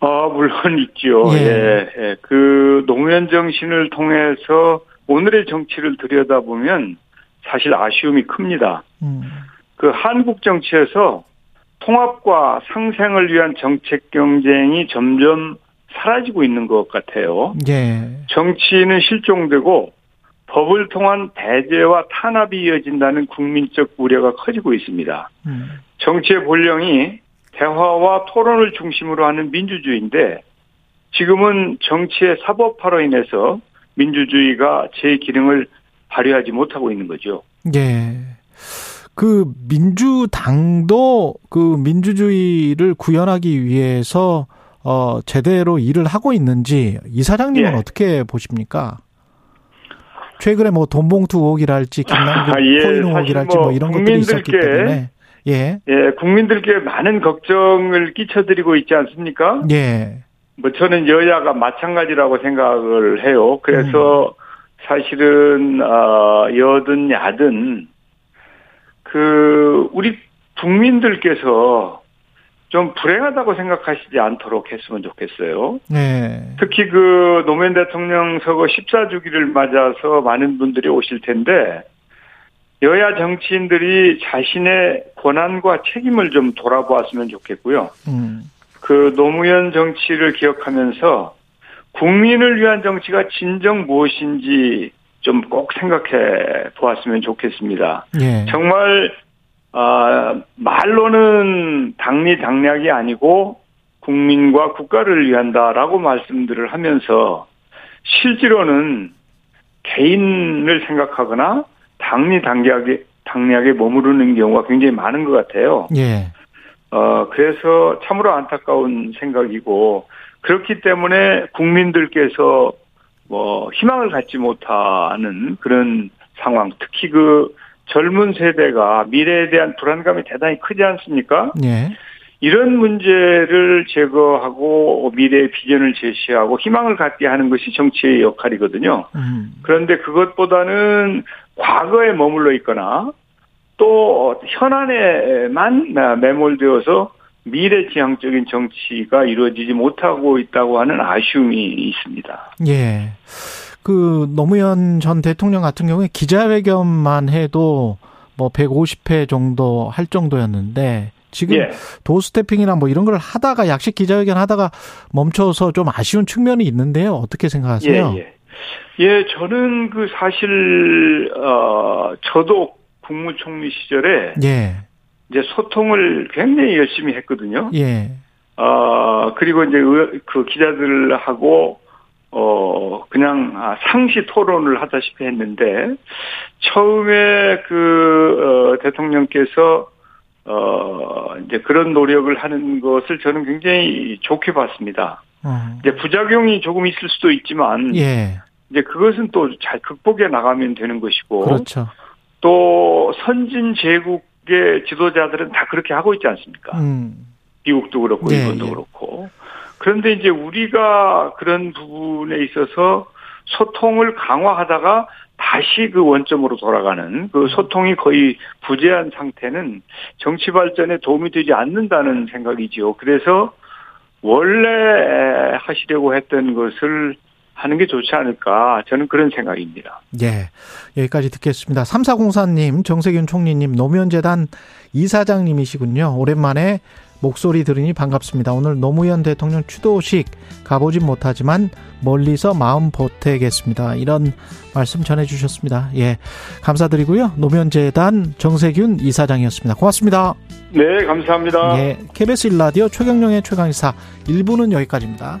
아, 물론 있죠. 예. 예. 예. 그 노무현 정신을 통해서 오늘의 정치를 들여다보면 사실 아쉬움이 큽니다. 음. 그 한국 정치에서 통합과 상생을 위한 정책 경쟁이 점점 사라지고 있는 것 같아요. 예. 정치는 실종되고 법을 통한 배제와 탄압이 이어진다는 국민적 우려가 커지고 있습니다. 음. 정치의 본령이 대화와 토론을 중심으로 하는 민주주의인데 지금은 정치의 사법화로 인해서 민주주의가 제 기능을 발휘하지 못하고 있는 거죠. 예. 그 민주당도 그 민주주의를 구현하기 위해서 어 제대로 일을 하고 있는지 이사장님은 예. 어떻게 보십니까? 최근에 뭐 돈봉투 의혹이랄지 김남국 아, 예. 코인 의혹이랄지 뭐 뭐 이런 것들이 있었기 때문에 예. 예, 국민들께 많은 걱정을 끼쳐드리고 있지 않습니까? 예. 뭐 저는 여야가 마찬가지라고 생각을 해요. 그래서 사실은 어 여든 야든 그 우리 국민들께서 좀 불행하다고 생각하시지 않도록 했으면 좋겠어요. 예. 특히 그 노무현 대통령 서거 14주기를 맞아서 많은 분들이 오실 텐데 여야 정치인들이 자신의 권한과 책임을 좀 돌아보았으면 좋겠고요. 음. 그 노무현 정치를 기억하면서 국민을 위한 정치가 진정 무엇인지 좀 꼭 생각해 보았으면 좋겠습니다. 예. 정말 아, 말로는 당리 당략이 아니고 국민과 국가를 위한다라고 말씀들을 하면서 실제로는 개인을 생각하거나 당리 당략에 당략에 머무르는 경우가 굉장히 많은 것 같아요. 예. 어, 그래서 참으로 안타까운 생각이고, 그렇기 때문에 국민들께서 뭐, 희망을 갖지 못하는 그런 상황, 특히 그 젊은 세대가 미래에 대한 불안감이 대단히 크지 않습니까? 예. 이런 문제를 제거하고 미래의 비전을 제시하고 희망을 갖게 하는 것이 정치의 역할이거든요. 음. 그런데 그것보다는 과거에 머물러 있거나 또 현안에만 매몰되어서 미래지향적인 정치가 이루어지지 못하고 있다고 하는 아쉬움이 있습니다. 예. 그 노무현 전 대통령 같은 경우에 기자회견만 해도 뭐 150회 정도 할 정도였는데 지금 예. 도스태핑이나 뭐 이런 걸 하다가 약식 기자회견 하다가 멈춰서 좀 아쉬운 측면이 있는데요. 어떻게 생각하세요? 예, 예. 예, 저는 그 사실 어 저도 국무총리 시절에 예. 이제 소통을 굉장히 열심히 했거든요. 예. 어 그리고 이제 의- 그 기자들하고 어 그냥 아, 상시 토론을 하다시피 했는데 처음에 그 어, 대통령께서 어 이제 그런 노력을 하는 것을 저는 굉장히 좋게 봤습니다. 어. 이제 부작용이 조금 있을 수도 있지만 예. 이제 그것은 또 잘 극복해 나가면 되는 것이고 그렇죠. 또 선진 제국의 지도자들은 다 그렇게 하고 있지 않습니까? 음. 미국도 그렇고 예, 일본도 예. 그렇고 그런데 이제 우리가 그런 부분에 있어서 소통을 강화하다가 다시 그 원점으로 돌아가는 그 소통이 거의 부재한 상태는 정치 발전에 도움이 되지 않는다는 생각이지요. 그래서 원래 하시려고 했던 것을 하는 게 좋지 않을까 저는 그런 생각입니다. 예. 여기까지 듣겠습니다. 3404님, 정세균 총리님, 노무현재단 이사장님이시군요. 오랜만에 목소리 들으니 반갑습니다. 오늘 노무현 대통령 추도식 가보진 못하지만 멀리서 마음 보태겠습니다. 이런 말씀 전해주셨습니다. 예. 감사드리고요. 노무현재단 정세균 이사장이었습니다. 고맙습니다. 네, 감사합니다. 예. KBS 1라디오 최경령의 최강의사 1부는 여기까지입니다.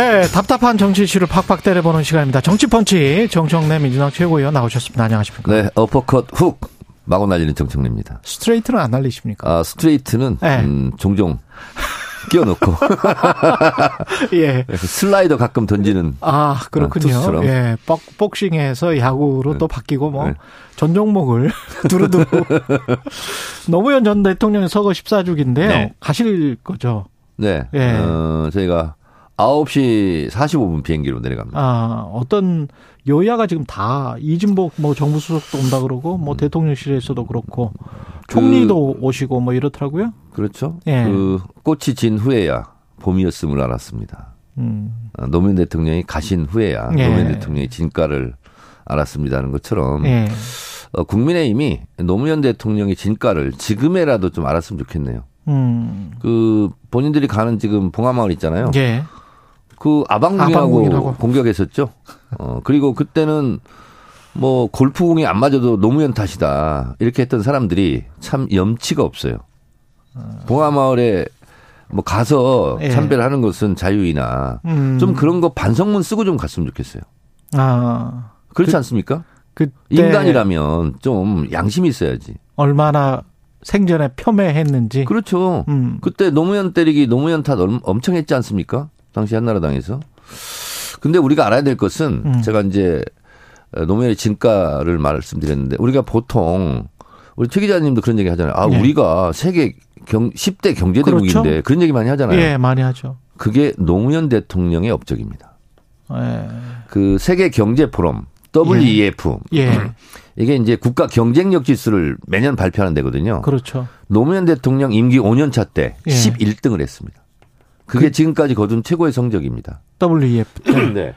네, 답답한 정치 이슈를 팍팍 때려보는 시간입니다. 정치펀치 정청래 민주당 최고위원 나오셨습니다. 안녕하십니까? 네, 어퍼컷 훅 마구 날리는 정청래입니다. 스트레이트는 안 날리십니까? 아, 스트레이트는 네. 음, 종종 끼워놓고 예. 슬라이더 가끔 던지는 아, 그렇군요. 투수처럼. 예. 복, 복싱에서 야구로 또 바뀌고 뭐, 네. 전 종목을 두루두루. 노무현 전 대통령의 서거 14주기인데요. 네. 가실 거죠. 네. 예. 어, 저희가 9시 45분 비행기로 내려갑니다. 아, 어떤 여야가 지금 다 이진복 뭐 정부 수석도 온다 그러고 음. 뭐 대통령실에서도 그렇고 총리도 오시고 뭐 이렇더라고요. 그렇죠. 예. 그 꽃이 진 후에야 봄이었음을 알았습니다. 음. 어, 노무현 대통령이 가신 후에야 예. 노무현 대통령의 진가를 알았습니다는 것처럼 예. 어, 국민의힘이 노무현 대통령의 진가를 지금에라도 좀 알았으면 좋겠네요. 음. 그 본인들이 가는 지금 봉화마을 있잖아요. 예. 그 아방궁이라고 아방궁이라고. 공격했었죠. 어 그리고 그때는 뭐 골프공이 안 맞아도 노무현 탓이다 이렇게 했던 사람들이 참 염치가 없어요. 봉화마을에 뭐 가서 예. 참배를 것은 자유이나 음. 좀 그런 거 반성문 쓰고 좀 갔으면 좋겠어요. 아. 그렇지 그- 않습니까? 그때 인간이라면 좀 양심이 있어야지. 얼마나 생전에 폄훼했는지. 그렇죠. 음. 그때 노무현 때리기 노무현 탓 얼- 엄청 했지 않습니까? 당시 한나라당에서. 근데 우리가 알아야 될 것은 음. 제가 이제 노무현의 진가를 말씀드렸는데 우리가 보통 우리 최 기자님도 그런 얘기 하잖아요. 아, 네. 우리가 세계 경, 10대 경제대국인데 그렇죠. 그런 얘기 많이 하잖아요. 예, 많이 하죠. 그게 노무현 대통령의 업적입니다. 예. 그 세계 경제 포럼 WEF 예. 이게 이제 국가 경쟁력 지수를 매년 발표하는 데거든요. 그렇죠. 노무현 대통령 임기 5년 차때 예. 11등을 했습니다. 그게 지금까지 거둔 최고의 성적입니다. WEF 때. 네.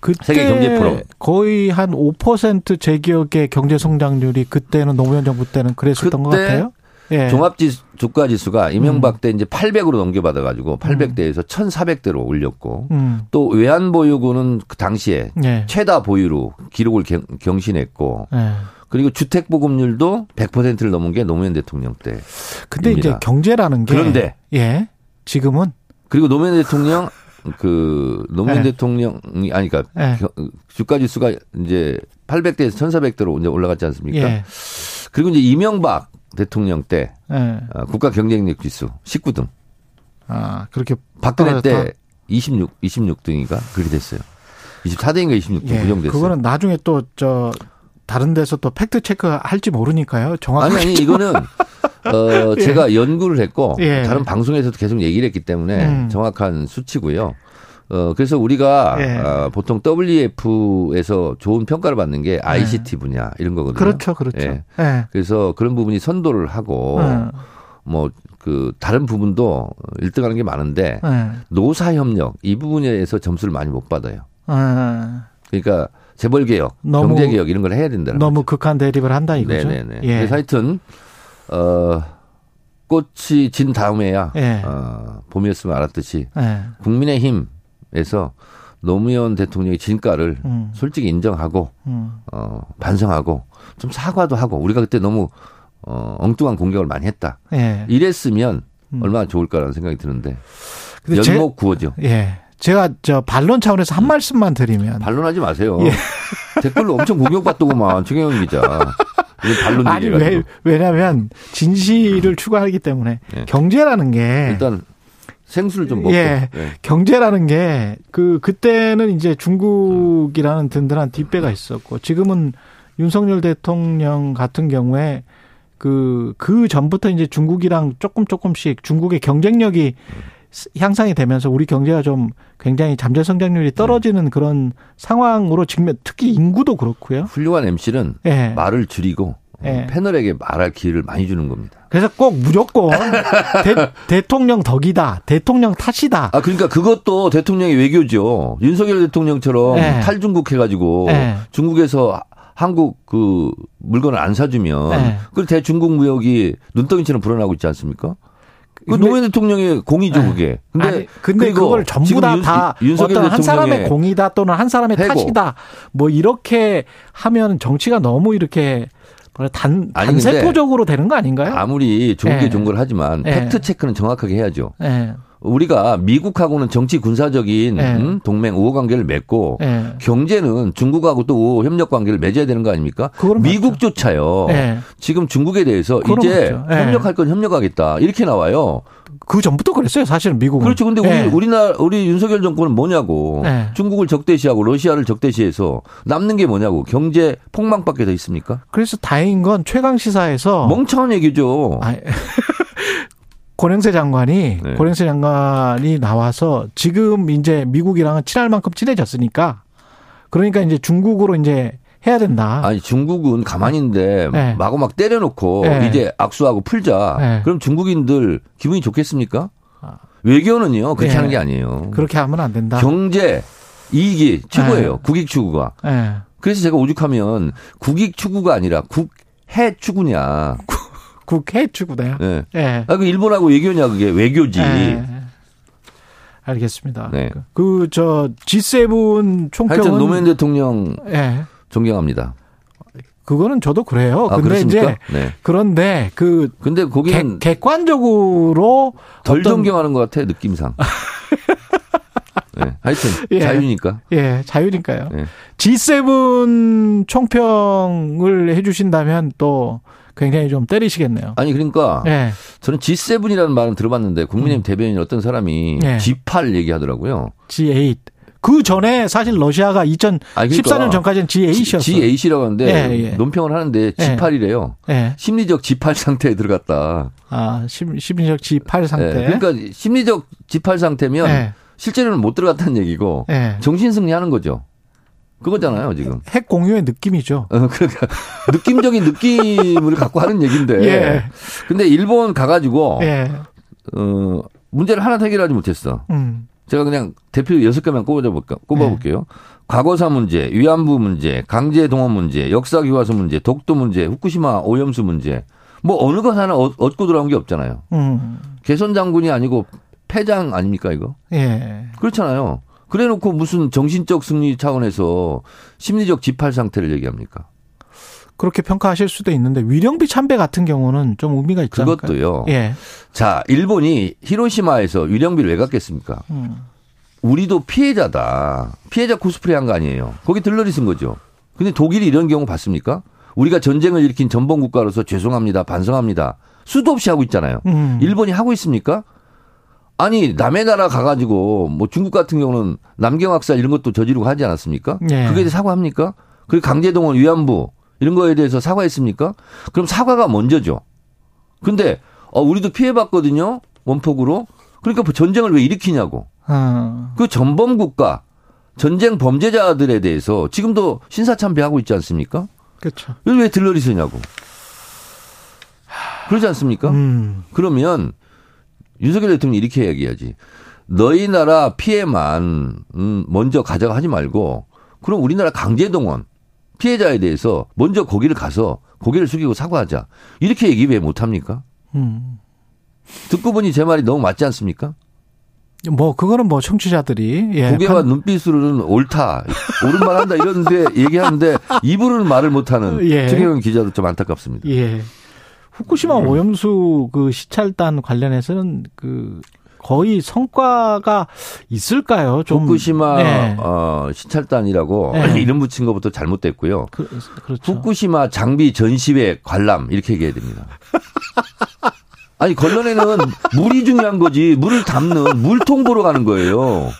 그때 세계 경제 포럼. 거의 한 5%제 기억의 경제 성장률이 그때는 노무현 정부 때는 그랬었던 것 같아요. 예. 종합지 주가 지수가 음. 이명박 때 이제 800으로 넘겨받아 가지고 800대에서 1,400대로 올렸고 음. 또 외환 보유고는 그 당시에 예. 최다 보유로 기록을 경- 경신했고 예. 그리고 주택 보급률도 100%를 넘은 게 노무현 대통령 때. 근데 이제. 경제라는 게 그런데. 예. 지금은 그리고 노무현 대통령 그 노무현 네. 대통령이 아니 예. 겨- 주가 지수가 이제 800대에서 1,400대로 이제 올라갔지 않습니까? 예. 그리고 이제 이명박 대통령 때 예. 어, 국가 경쟁력 지수 19등. 아, 그렇게 박근혜 때 떨어졌다? 26 26등인가 그렇게 됐어요. 24등인가 26등 예. 부정됐어요. 그거는 나중에 또 저 다른 데서 또 팩트 체크 할지 모르니까요. 정확하게 아니 아니 이거는 어 제가 연구를 했고 예. 다른 방송에서도 계속 얘기를 했기 때문에 음. 정확한 수치고요. 어 그래서 우리가 예. 어, 보통 WF에서 좋은 평가를 받는 게 ICT 분야 이런 거거든요. 그렇죠. 그렇죠. 예. 예. 그래서 그런 부분이 선도를 하고 음. 뭐그 다른 부분도 1등하는 게 많은데 예. 노사 협력 이 부분에서 점수를 많이 못 받아요. 아, 그러니까 재벌 개혁, 경제 개혁 이런 걸 해야 된다는 너무 극한 대립을 한다 이거죠. 네네네. 예. 그래서 하여튼 어 꽃이 진 다음에야 예. 어, 봄이었으면 알았듯이 예. 국민의힘에서 노무현 대통령의 진가를 음. 솔직히 인정하고 음. 어 반성하고 좀 사과도 하고 우리가 그때 너무 어 엉뚱한 공격을 많이 했다. 예. 이랬으면 음. 얼마나 좋을까라는 생각이 드는데 연목 구호죠. 예. 제가 저 반론 차원에서 한 말씀만 드리면 반론하지 마세요. 예. 댓글로 엄청 공격받더구만 최경영 기자. 반론 아니. 왜 왜냐하면 진실을 추구하기 때문에 예. 경제라는 게 일단 생수를 좀 먹고. 예. 예. 경제라는 게 그 그때는 이제 중국이라는 든든한 뒷배가 있었고 지금은 윤석열 대통령 같은 경우에 그, 그 전부터 이제 중국이랑 조금 조금씩 중국의 경쟁력이 향상이 되면서 우리 경제가 좀 굉장히 잠재 성장률이 떨어지는 그런 상황으로 직면, 특히 인구도 그렇고요. 훌륭한 MC는 예. 말을 줄이고 예. 패널에게 말할 기회를 많이 주는 겁니다. 그래서 꼭 무조건 대, 통령 덕이다, 대통령 탓이다. 아 그러니까 그것도 대통령의 외교죠. 윤석열 대통령처럼 네. 탈중국 해가지고 네. 중국에서 한국 그 물건을 안 사주면 네. 그 대중국 무역이 눈덩이처럼 불어나고 있지 않습니까? 그 근데- 노무현 대통령의 공이죠 네. 그게. 아니, 근데 그걸 전부 지금 다, 윤- 다 윤석열 어떤 한 사람의 공이다 또는 한 사람의 해고. 탓이다. 뭐 이렇게 하면 정치가 너무 이렇게 단, 근데 단세포적으로 되는 거 아닌가요? 아무리 종교 네. 종교를 하지만 네. 팩트 체크는 정확하게 해야죠. 예. 우리가 미국하고는 정치 군사적인 네. 음, 동맹 우호 관계를 맺고 예. 경제는 중국하고 또 우호 협력 관계를 맺어야 되는 거 아닙니까? 미국조차요. 예. 지금 중국에 대해서 이제. 예. 협력할 건 협력하겠다 이렇게 나와요. 그 전부터 그랬어요, 사실은 미국은. 그렇죠. 근데 예. 우리 우리나라 우리 윤석열 정권은 뭐냐고 네. 중국을 적대시하고 러시아를 적대시해서 남는 게 뭐냐고 경제 폭망밖에 더 있습니까? 그래서 다행인 건 최강 시사에서 멍청한 얘기죠. 아, 고령세 장관이 네. 고령세 장관이 나와서 지금 이제 미국이랑은 친할 만큼 친해졌으니까 그러니까 이제 중국으로 이제 해야 된다. 아니 중국은 가만히 있는데 네. 마구 막 때려놓고 네. 이제 악수하고 풀자. 네. 그럼 중국인들 기분이 좋겠습니까? 외교는요 그렇게 네. 하는 게 아니에요. 그렇게 하면 안 된다. 경제 이익이 최고예요. 네. 국익 추구가. 예. 그래서 제가 오죽하면 국익 추구가 아니라 국해 추구냐. 국회 추구네요. 예. 예. 아, 그 일본하고 외교냐 그게 외교지. 예. 알겠습니다. 네. 그 저 G7 총평은 하여튼 노무현 대통령 예. 존경합니다. 그거는 저도 그래요. 아, 근데 그렇습니까? 이제 네. 그런데 그 근데 거기는 객, 관적으로 덜 어떤- 존경하는 것 같아 느낌상. 네. 하여튼 예. 자유니까. 예, 자유니까요. 네. G7 총평을 해주신다면 또 굉장히 좀 때리시겠네요. 아니 그러니까 예, 저는 G7이라는 말은 들어봤는데 국민의힘 대변인 어떤 사람이 네. G8 얘기하더라고요. G8. 그 전에 사실 러시아가 2014년 아니, 그러니까 전까지는 G8이었어요. G8이라고 하는데 예, 예. 논평을 하는데 G8이래요. 예. 심리적 G8 상태에 들어갔다. 아, 심, 심리적 G8 상태. 예, 그러니까 심리적 G8 상태면 예. 실제로는 못 들어갔다는 얘기고 예. 정신 승리하는 거죠. 그거잖아요 지금. 핵 공유의 느낌이죠. 어, 그러니까 느낌적인 느낌을 갖고 하는 얘기인데. 예. 근데 일본 가가지고 예. 어, 문제를 하나 해결하지 못했어. 음. 제가 그냥 대표 여섯 개만 꼽아 볼까, 꼽아 볼게요. 네. 과거사 문제, 위안부 문제, 강제 동원 문제, 역사 교과서 문제, 독도 문제, 후쿠시마 오염수 문제. 뭐 어느 것 하나 얻- 얻고 들어온 게 없잖아요. 음. 개선 장군이 아니고 패장 아닙니까 이거? 예. 그렇잖아요. 그래 놓고 무슨 정신적 승리 차원에서 심리적 지팔 상태를 얘기합니까? 그렇게 평가하실 수도 있는데 위령비 참배 같은 경우는 좀 의미가 있지 않을까요? 그것도요. 예. 자, 일본이 히로시마에서 위령비를 왜 갔겠습니까? 음. 우리도 피해자다. 피해자 코스프레 한 거 아니에요. 거기 들러리 쓴 거죠. 근데 독일이 이런 경우 봤습니까? 우리가 전쟁을 일으킨 전범 국가로서 죄송합니다. 반성합니다. 수도 없이 하고 있잖아요. 음. 일본이 하고 있습니까? 아니, 남의 나라 가가지고, 뭐 중국 같은 경우는 남경학살 이런 것도 저지르고 하지 않았습니까? 네. 그게 사과합니까? 그리고 강제동원 위안부 이런 거에 대해서 사과했습니까? 그럼 사과가 먼저죠. 근데, 어, 우리도 피해봤거든요. 원폭으로. 그러니까 전쟁을 왜 일으키냐고. 어. 그 전범 국가, 전쟁 범죄자들에 대해서 지금도 신사참배하고 있지 않습니까? 그렇죠. 왜 들러리 쓰냐고. 그러지 않습니까? 음. 그러면 윤석열 대통령이 이렇게 얘기해야지. 너희 나라 피해만 음, 먼저 가져가 하지 말고 그럼 우리나라 강제 동원 피해자에 대해서 먼저 거기를 가서 고개를 숙이고 사과하자. 이렇게 얘기 왜 못합니까? 음. 듣고 보니 제 말이 너무 맞지 않습니까? 뭐 그거는 뭐 청취자들이 예. 고개와 판- 눈빛으로는 옳다, 옳은 말 한다 이러는데 얘기하는데 입으로는 말을 못하는 예. 최경영 기자도 좀 안타깝습니다. 예. 후쿠시마 음. 오염수 그 시찰단 관련해서는 그 거의 성과가 있을까요? 좀 후쿠시마 네. 어, 시찰단이라고 네. 이름 붙인 것부터 잘못됐고요. 그, 그렇죠. 후쿠시마 장비 전시회 관람 이렇게 얘기해야 됩니다. 아니 건너에는 물이 중요한 거지 물을 담는 물통 보러 가는 거예요.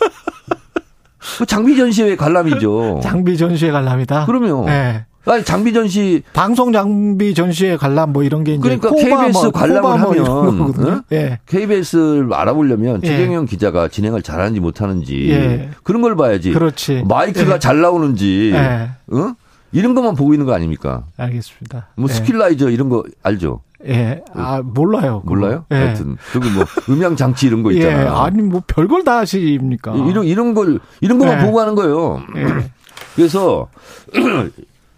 그 장비 전시회 관람이죠. 장비 전시회 관람이다. 그럼요. 예. 아니 장비 전시 방송 장비 전시회 관람 뭐 이런 게 이제 그러니까 KBS 뭐, 관람을 뭐 하면? 예. KBS를 알아보려면 예. 최경영 기자가 진행을 잘하는지 못하는지 예. 그런 걸 봐야지. 그렇지. 마이크가 예. 잘 나오는지, 예. 응? 이런 것만 보고 있는 거 아닙니까? 알겠습니다. 뭐 예. 이퀄라이저 이런 거 알죠? 예. 아, 몰라요. 그거. 몰라요? 예. 하여튼 저기 뭐 음향 장치 이런 거 예. 있잖아요. 아니 뭐 별걸 다 하십니까? 이런 이런 걸 이런 것만 예. 보고 하는 거예요. 예. 그래서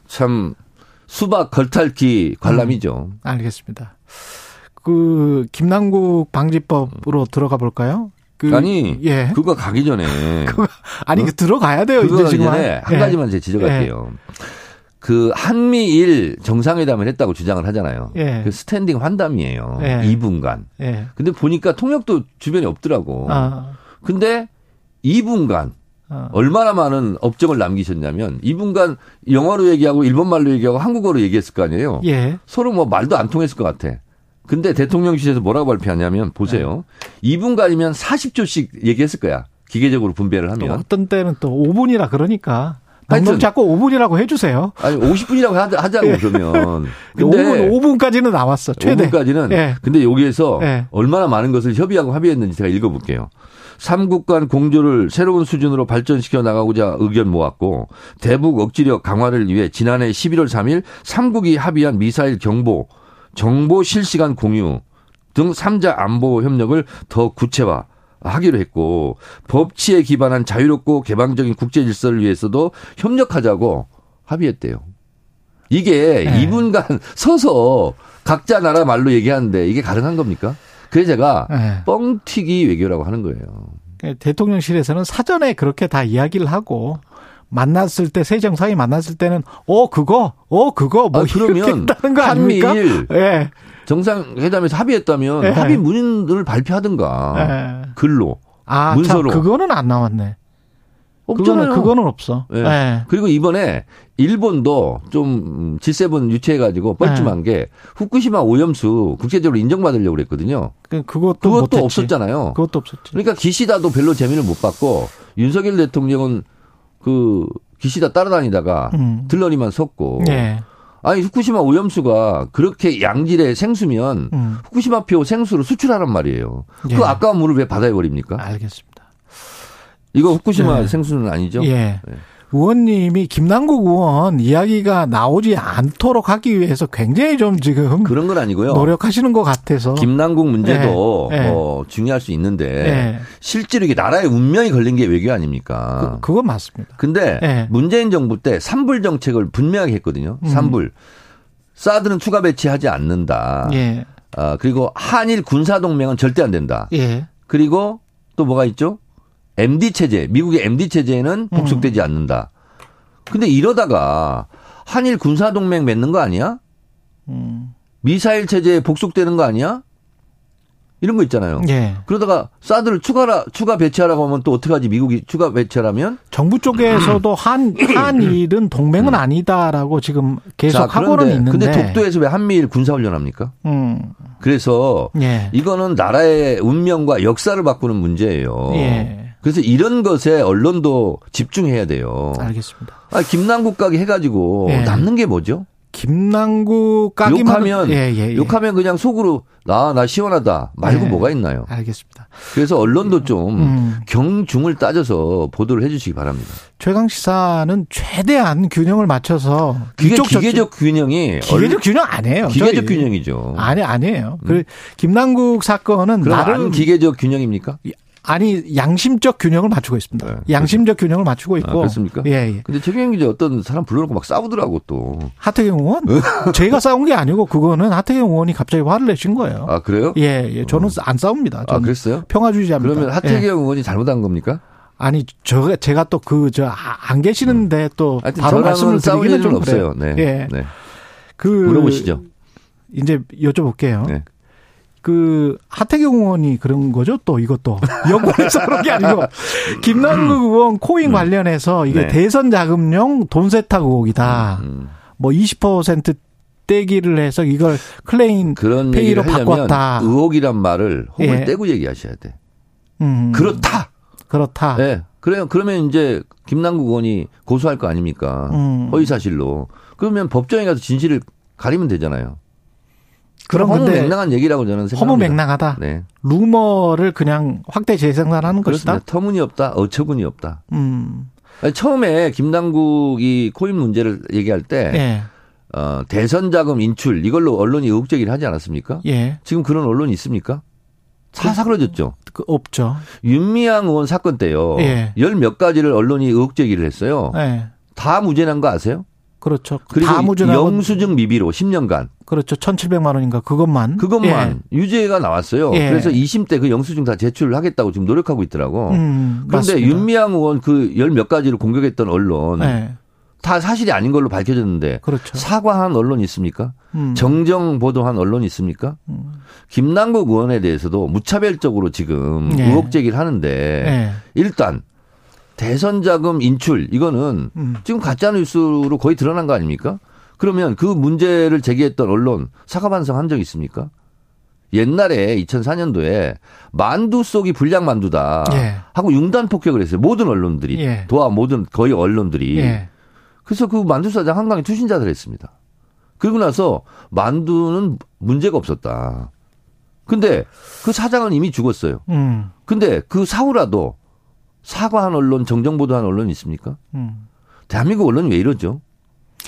참 수박 겉핥기 관람이죠. 알겠습니다. 그 김남국 방지법으로 들어가 볼까요? 그 아니 예. 그거 가기 전에 아니 그 들어가야 돼요. 그거 이제 지금 전에 한 예. 가지만 제가 지적할게요. 그 한미일 정상회담을 했다고 주장을 하잖아요. 예. 그 스탠딩 환담이에요. 예. 2분간. 예. 근데 보니까 통역도 주변에 없더라고. 아. 근데 2분간 아. 얼마나 많은 업적을 남기셨냐면 2분간 영어로 얘기하고 일본말로 얘기하고 한국어로 얘기했을 거 아니에요. 예. 서로 뭐 말도 안 통했을 것 같아. 근데 대통령실에서 뭐라고 발표하냐면 보세요. 네. 2분간이면 40조씩 얘기했을 거야. 기계적으로 분배를 또 하면. 어떤 때는 또 5분이라 그러니까 하여튼. 잡고 5분이라고 해주세요. 아니 50분이라고 하자고 예. 그러면. 5분 5분까지는 나왔어. 최대. 5분까지는. 예. 근데 여기에서 예. 얼마나 많은 것을 협의하고 합의했는지 제가 읽어볼게요. 삼국 간 공조를 새로운 수준으로 발전시켜 나가고자 의견 모았고 대북 억지력 강화를 위해 지난해 11월 3일 삼국이 합의한 미사일 경보, 정보 실시간 공유 등 3자 안보 협력을 더 구체화 하기로 했고 법치에 기반한 자유롭고 개방적인 국제 질서를 위해서도 협력하자고 합의했대요. 이게 네. 2분간 서서 각자 나라 말로 얘기하는데 이게 가능한 겁니까? 그래서 제가 예. 뻥튀기 외교라고 하는 거예요. 대통령실에서는 사전에 그렇게 다 이야기를 하고 만났을 때 새 정상이 만났을 때는 어 그거 어 그거 뭐 아, 그러면 이렇게? 한미일 예. 정상회담에서 합의했다면 예. 합의 문을 발표하든가 예. 글로 아, 참 문서로. 그거는 안 나왔네. 없잖아요. 그거는 그거는 없어. 예. 예. 그리고 이번에 일본도 좀 G7 유치해가지고 뻘쭘한 네. 게 후쿠시마 오염수 국제적으로 인정받으려고 그랬거든요. 그 그것도 그것도. 없었잖아요. 그것도 없었지. 그러니까 기시다도 별로 재미를 못 봤고 윤석열 대통령은 그 기시다 따라다니다가 음. 들러리만 섰고 예. 아니 후쿠시마 오염수가 그렇게 양질의 생수면 음. 후쿠시마표 생수를 수출하란 말이에요. 예. 그 아까운 물을 왜 바다에 버립니까? 알겠습니다. 이거 후쿠시마 네. 생수는 아니죠? 예. 네. 의원님이 김남국 의원 이야기가 나오지 않도록 하기 위해서 굉장히 좀 지금 그런 건 아니고요. 노력하시는 것 같아서. 김남국 문제도 예, 예. 뭐 중요할 수 있는데 예. 실제로 이게 나라의 운명이 걸린 게 외교 아닙니까? 그, 그건 맞습니다. 근데 예. 문재인 정부 때 삼불 정책을 분명하게 했거든요. 음. 삼불. 사드는 추가 배치하지 않는다. 예. 아, 그리고 한일 군사 동맹은 절대 안 된다. 예. 그리고 또 뭐가 있죠? MD 체제, 미국의 MD 체제는 음. 복속되지 않는다. 근데 이러다가 한일 군사 동맹 맺는 거 아니야? 음. 미사일 체제에 복속되는 거 아니야? 이런 거 있잖아요. 예. 그러다가 사드를 추가라 추가 배치하라고 하면 또 어떻게 하지? 미국이 추가 배치하라면? 정부 쪽에서도 한, 한일은 동맹은 아니다라고 지금 계속 음. 자, 하고는 있는데. 근데 독도에서 왜 한미일 군사 훈련 합니까? 음. 그래서 예. 이거는 나라의 운명과 역사를 바꾸는 문제예요. 예. 그래서 이런 것에 언론도 집중해야 돼요. 알겠습니다. 아, 김남국 가게 해가지고 예. 남는 게 뭐죠? 김남국 까기만 욕하면 예, 예, 예. 욕하면 그냥 속으로 나나 시원하다 말고 예. 뭐가 있나요? 알겠습니다. 그래서 언론도 좀 음. 경중을 따져서 보도를 해주시기 바랍니다. 최강 시사는 최대한 균형을 맞춰서 그게 저쪽- 기계적 균형이 기계적 얼- 균형 아니에요. 기계적 저희. 균형이죠. 아니 아니에요. 그 김남국 사건은 나름 안 기계적 균형입니까? 아니 양심적 균형을 맞추고 있습니다. 네. 양심적 균형을 맞추고 있고. 아, 그렇습니까? 예, 예. 근데 최경영 기자 어떤 사람 불러놓고 막 싸우더라고 또. 하태경 의원? 제가 싸운 게 아니고 그거는 하태경 의원이 갑자기 화를 내신 거예요. 아 그래요? 예, 예. 저는 안 싸웁니다. 아 그랬어요? 평화주의자입니다. 그러면 예. 하태경 의원이 잘못한 겁니까? 아니 저 제가 또 그 저 안 계시는데 또 하여튼 바로 말씀을 드리기는 좀 없어요. 그래요. 네. 예. 네. 그 물어보시죠. 이제 여쭤볼게요. 네. 그 하태경 의원이 그런 거죠? 또 이것도 여권에서 그런 게 아니고 김남국 의원 코인 관련해서 이게 네. 대선 자금용 돈 세탁 의혹이다. 음. 뭐20% 떼기를 해서 이걸 클레임 그런 페이로 바꿨다. 의혹이란 말을 hom을 예. 떼고 얘기하셔야 돼. 음, 그렇다. 그렇다. 예. 그래요. 그러면 이제 김남국 의원이 고소할 거 아닙니까? 음. 허위 사실로. 그러면 법정에 가서 진실을 가리면 되잖아요. 그럼 허무 근데 맹랑한 얘기라고 저는 생각합니다. 허무 맹랑하다. 네. 루머를 그냥 확대 재생산하는 그렇습니다. 것이다. 터무니없다. 어처구니 없다. 음. 아니, 처음에 김남국이 코인 문제를 얘기할 때 예. 어, 대선 자금 인출 이걸로 언론이 의혹 제기를 하지 않았습니까? 예. 지금 그런 언론이 있습니까? 다 사그러졌죠. 그 없죠. 윤미향 의원 사건 때요. 예. 열몇 가지를 언론이 의혹 제기를 했어요. 예. 다 무죄난 거 아세요? 그렇죠. 그리고 다 영수증 미비로 10년간 그렇죠. 1,700만 원인가 그것만. 그것만 유죄가 나왔어요. 예. 그래서 2심 때 그 영수증 다 제출하겠다고 지금 노력하고 있더라고. 예. 음, 그런데 맞습니다. 윤미향 의원 그 열 몇 가지를 공격했던 언론 예. 다 사실이 아닌 걸로 밝혀졌는데 그렇죠. 사과한 언론 있습니까? 음. 정정 보도한 언론 있습니까? 음. 김남국 의원에 대해서도 무차별적으로 지금 예. 의혹 제기를 하는데 예. 일단 대선 자금 인출 이거는 음. 지금 가짜 뉴스로 거의 드러난 거 아닙니까? 그러면 그 문제를 제기했던 언론 사과 반성한 적 있습니까? 옛날에 2004년도에 만두 속이 불량 만두다 예. 하고 융단 폭격을 했어요. 모든 언론들이 예. 도와 모든 거의 언론들이 예. 그래서 그 만두 사장 한강에 투신자들 했습니다. 그리고 나서 만두는 문제가 없었다. 근데 그 사장은 이미 죽었어요. 음. 근데 그 사후라도 사과한 언론, 정정 보도한 언론이 있습니까? 음. 대한민국 언론이 왜 이러죠?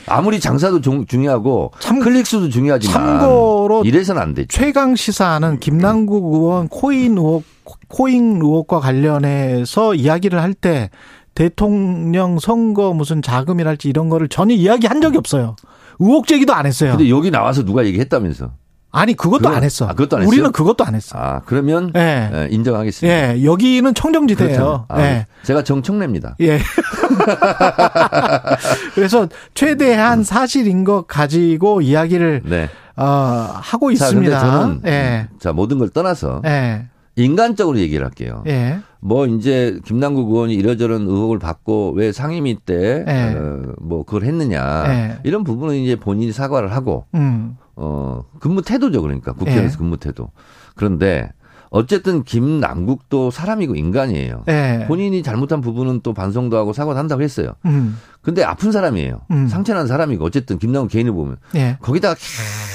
아무리 장사도 중, 중요하고 참- 클릭수도 중요하지만 참고로 이래서는 안 되죠. 최강 시사는 김남국 의원 코인 의혹 코인 의혹과 관련해서 이야기를 할 때 대통령 선거 무슨 자금이랄지 이런 거를 전혀 이야기한 적이 없어요. 의혹 제기도 안 했어요. 근데 여기 나와서 누가 얘기했다면서? 아니 그것도 그건- 안 했어. 아, 그것도 안 했어요? 우리는 그것도 안 했어. 아 그러면 예. 예, 인정하겠습니다. 예, 여기는 청정지대예요. 아, 예. 제가 정청래입니다. 예. 그래서 최대한 사실인 것 가지고 이야기를 네. 어, 하고 자, 근데 있습니다. 저는 예. 자 모든 걸 떠나서 예. 인간적으로 얘기를 할게요. 예. 뭐 이제 김남국 의원이 이러저런 의혹을 받고 왜 상임위 때 예. 어, 뭐 그걸 했느냐 예. 이런 부분은 이제 본인이 사과를 하고 음. 어 근무 태도죠 그러니까 국회의원에서 예. 근무 태도. 그런데 어쨌든 김남국도 사람이고 인간이에요. 예. 본인이 잘못한 부분은 또 반성도 하고 사과도 한다고 했어요. 음. 근데 아픈 사람이에요. 음. 상처난 사람이고 어쨌든 김남국 개인을 보면 예. 거기다가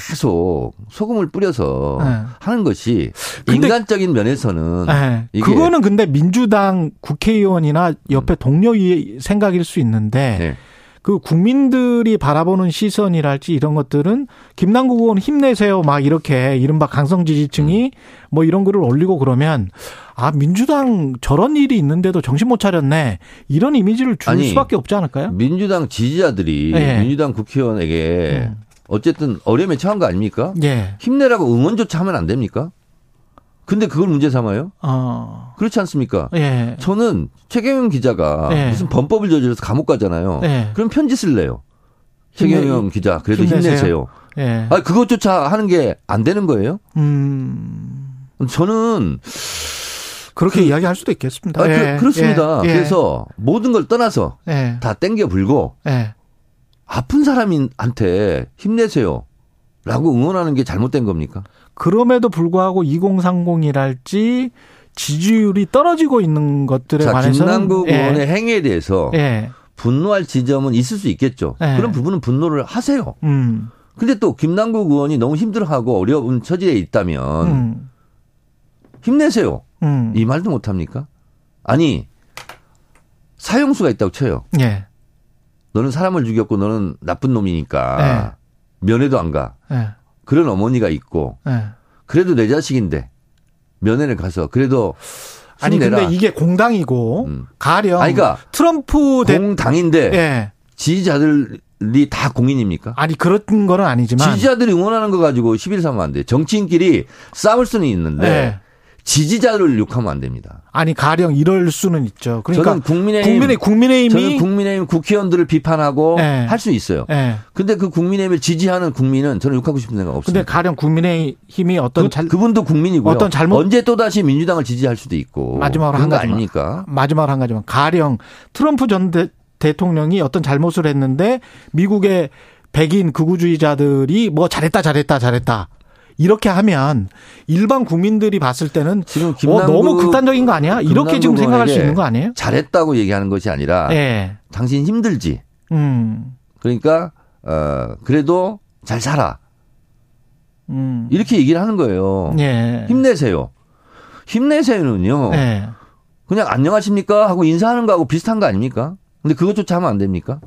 계속 소금을 뿌려서 네. 하는 것이 인간적인 면에서는 예. 그거는 근데 민주당 국회의원이나 옆에 동료의 생각일 수 있는데 네. 그 국민들이 바라보는 시선이랄지 이런 것들은 김남국 의원 힘내세요 막 이렇게 이른바 강성 지지층이 뭐 이런 글을 올리고 그러면 아 민주당 저런 일이 있는데도 정신 못 차렸네 이런 이미지를 줄 아니, 수밖에 없지 않을까요? 민주당 지지자들이 예. 민주당 국회의원에게 음. 어쨌든 어려움에 처한 거 아닙니까? 예. 힘내라고 응원조차 하면 안 됩니까? 근데 그걸 문제 삼아요? 어. 그렇지 않습니까? 예. 저는 최경영 기자가 예. 무슨 범법을 저질러서 감옥 가잖아요. 예. 그럼 편지 쓸래요. 최경영 기자 그래도 힘내세요. 예. 아 그것조차 하는 게 안 되는 거예요? 음. 저는 그렇게 그- 이야기할 수도 있겠습니다. 아, 예. 그, 렇습니다 예. 예. 그래서 모든 걸 떠나서 예. 다 땡겨 불고 예. 아픈 사람한테 힘내세요. 라고 응원하는 게 잘못된 겁니까? 그럼에도 불구하고 2030이랄지 지지율이 떨어지고 있는 것들에 자, 관해서는 김남국 예. 의원의 행위에 대해서 예. 분노할 지점은 있을 수 있겠죠. 예. 그런 부분은 분노를 하세요. 음. 근데 또 김남국 의원이 너무 힘들어하고 어려운 처지에 있다면 음. 힘내세요. 음. 이 말도 못 합니까? 아니 사형수가 있다고 쳐요. 예. 너는 사람을 죽였고 너는 나쁜 놈이니까 네. 면회도 안 가. 예. 그런 어머니가 있고 예. 그래도 내 자식인데 면회를 가서 그래도 아니 힘내라. 근데 이게 공당이고 음. 가령 아니, 그러니까 트럼프 대 공당인데 예. 지지자들이 다 공인입니까? 아니 그런 거는 아니지만 지지자들이 응원하는 거 가지고 시비를 사면 안 돼. 정치인끼리 싸울 수는 있는데 예. 지지자를 욕하면 안 됩니다. 아니 가령 이럴 수는 있죠. 그러니까 저는 국민의힘 국민의 국민의힘이 저는 국민의힘 국회의원들을 비판하고 예. 할수 있어요. 예. 근데 그 국민의힘을 지지하는 국민은 저는 욕하고 싶은 생각 근데 없습니다. 가령 국민의힘이 어떤 그, 잘 그분도 국민이고요. 어떤 잘못- 언제 또 다시 민주당을 지지할 수도 있고 마지막으로 한거 가지만. 아닙니까? 마지막으로 한 가지만 가령 트럼프 전 대, 대통령이 어떤 잘못을 했는데 미국의 백인 극우주의자들이 뭐 잘했다 잘했다 잘했다 이렇게 하면 일반 국민들이 봤을 때는 지금 어, 김남국 너무 극단적인 거 아니야? 이렇게 지금 생각할 수 있는 거 아니에요? 잘했다고 얘기하는 것이 아니라 예. 당신 힘들지. 음. 그러니까 어 그래도 잘 살아. 음. 이렇게 얘기를 하는 거예요. 예. 힘내세요. 힘내세요는요. 예. 그냥 안녕하십니까 하고 인사하는 거하고 비슷한 거 아닙니까? 근데 그것조차 하면 안 됩니까?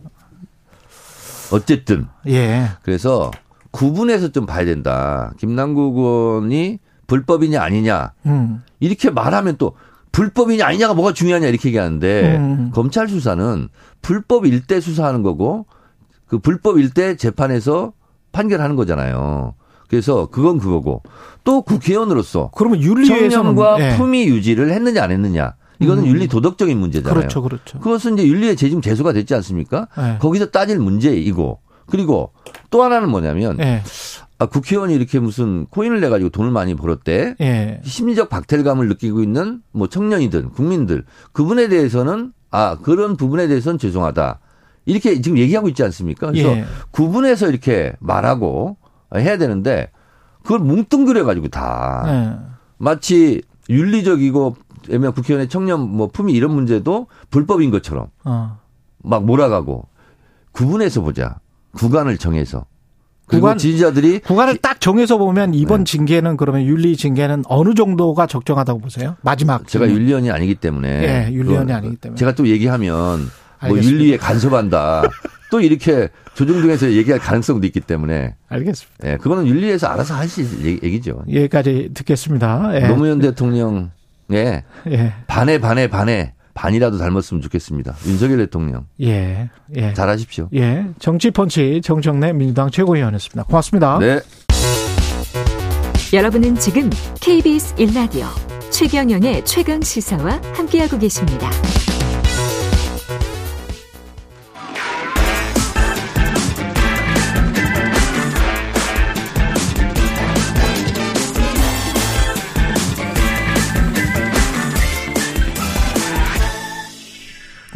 어쨌든 예. 그래서 구분해서 좀 봐야 된다. 김남국 의원이 불법이냐 아니냐 음. 이렇게 말하면 또 불법이냐 아니냐가 뭐가 중요하냐 이렇게 얘기하는데 음. 검찰 수사는 불법일 때 수사하는 거고 그 불법일 때 재판에서 판결하는 거잖아요. 그래서 그건 그거고 또 국회의원으로서 그러면 윤리에서는 청렴과 예. 품위 유지를 했느냐 안 했느냐 이거는 음. 윤리 도덕적인 문제잖아요. 그렇죠, 그렇죠. 그것은 이제 윤리의 재증 재수가 됐지 않습니까? 예. 거기서 따질 문제이고 그리고 또 하나는 뭐냐면 예. 아, 국회의원이 이렇게 무슨 코인을 내 가지고 돈을 많이 벌었대. 예. 심리적 박탈감을 느끼고 있는 뭐 청년이든 국민들 그분에 대해서는 아 그런 부분에 대해서는 죄송하다 이렇게 지금 얘기하고 있지 않습니까? 그래서 예. 구분해서 이렇게 말하고 해야 되는데 그걸 뭉뚱그려 가지고 다 예. 마치 윤리적이고 애매한 국회의원의 청년 뭐 품위 이런 문제도 불법인 것처럼 어. 막 몰아가고 구분해서 보자 구간을 정해서 그리고 구간- 지지자들이 구간을 딱 정해서 보면 이번 네. 징계는 그러면 윤리 징계는 어느 정도가 적정하다고 보세요? 마지막 제가 징계. 윤리원이 아니기 때문에 예, 윤리원이 그거 아니기 때문에. 제가 또 얘기하면 뭐 알겠습니다. 윤리에 간섭한다 또 이렇게 조중동에서 얘기할 가능성도 있기 때문에 알겠습니다. 예, 그거는 윤리에서 알아서 하실 얘기- 얘기죠. 여기까지 듣겠습니다. 예. 노무현 대통령의 예. 반에 반에 반에 반이라도 닮았으면 좋겠습니다. 윤석열 대통령 예. 예. 잘하십시오. 예. 정치 펀치 정청래 민주당 최고위원이었습니다. 고맙습니다. 네. 여러분은 지금 KBS 1라디오 최경영의 최강 시사와 함께하고 계십니다.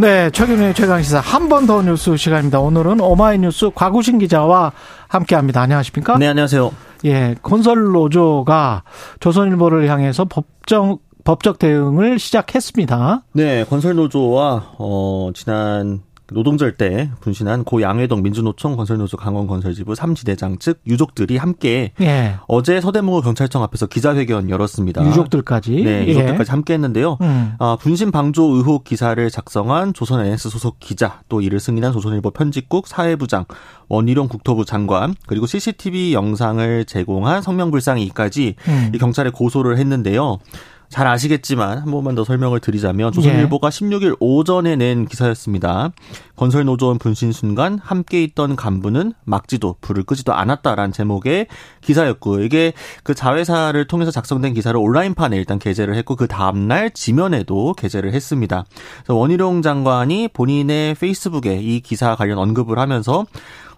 네, 최경영의 최강시사 한 번 더 뉴스 시간입니다. 오늘은 오마이뉴스 곽우신 기자와 함께합니다. 안녕하십니까? 네, 안녕하세요. 예, 건설 노조가 조선일보를 향해서 법정 법적 대응을 시작했습니다. 네, 건설 노조와 어 지난 노동절 때 분신한 고 양회동 민주노총 건설노조 강원건설지부 3지대장 측 유족들이 함께 예, 어제 서대문구 경찰청 앞에서 기자회견 열었습니다. 유족들까지. 네, 예. 유족들까지 함께 했는데요. 음. 아, 분신 방조 의혹 기사를 작성한 조선 NS 소속 기자, 또 이를 승인한 조선일보 편집국 사회부장, 원희룡 국토부 장관, 그리고 CCTV 영상을 제공한 성명불상이까지 음. 이 경찰에 고소를 했는데요. 잘 아시겠지만 한 번만 더 설명을 드리자면 조선일보가 16일 오전에 낸 기사였습니다. 건설노조원 분신 순간 함께 있던 간부는 막지도 불을 끄지도 않았다라는 제목의 기사였고 이게 그 자회사를 통해서 작성된 기사를 온라인판에 일단 게재를 했고 그 다음날 지면에도 게재를 했습니다. 원희룡 장관이 본인의 페이스북에 이 기사 관련 언급을 하면서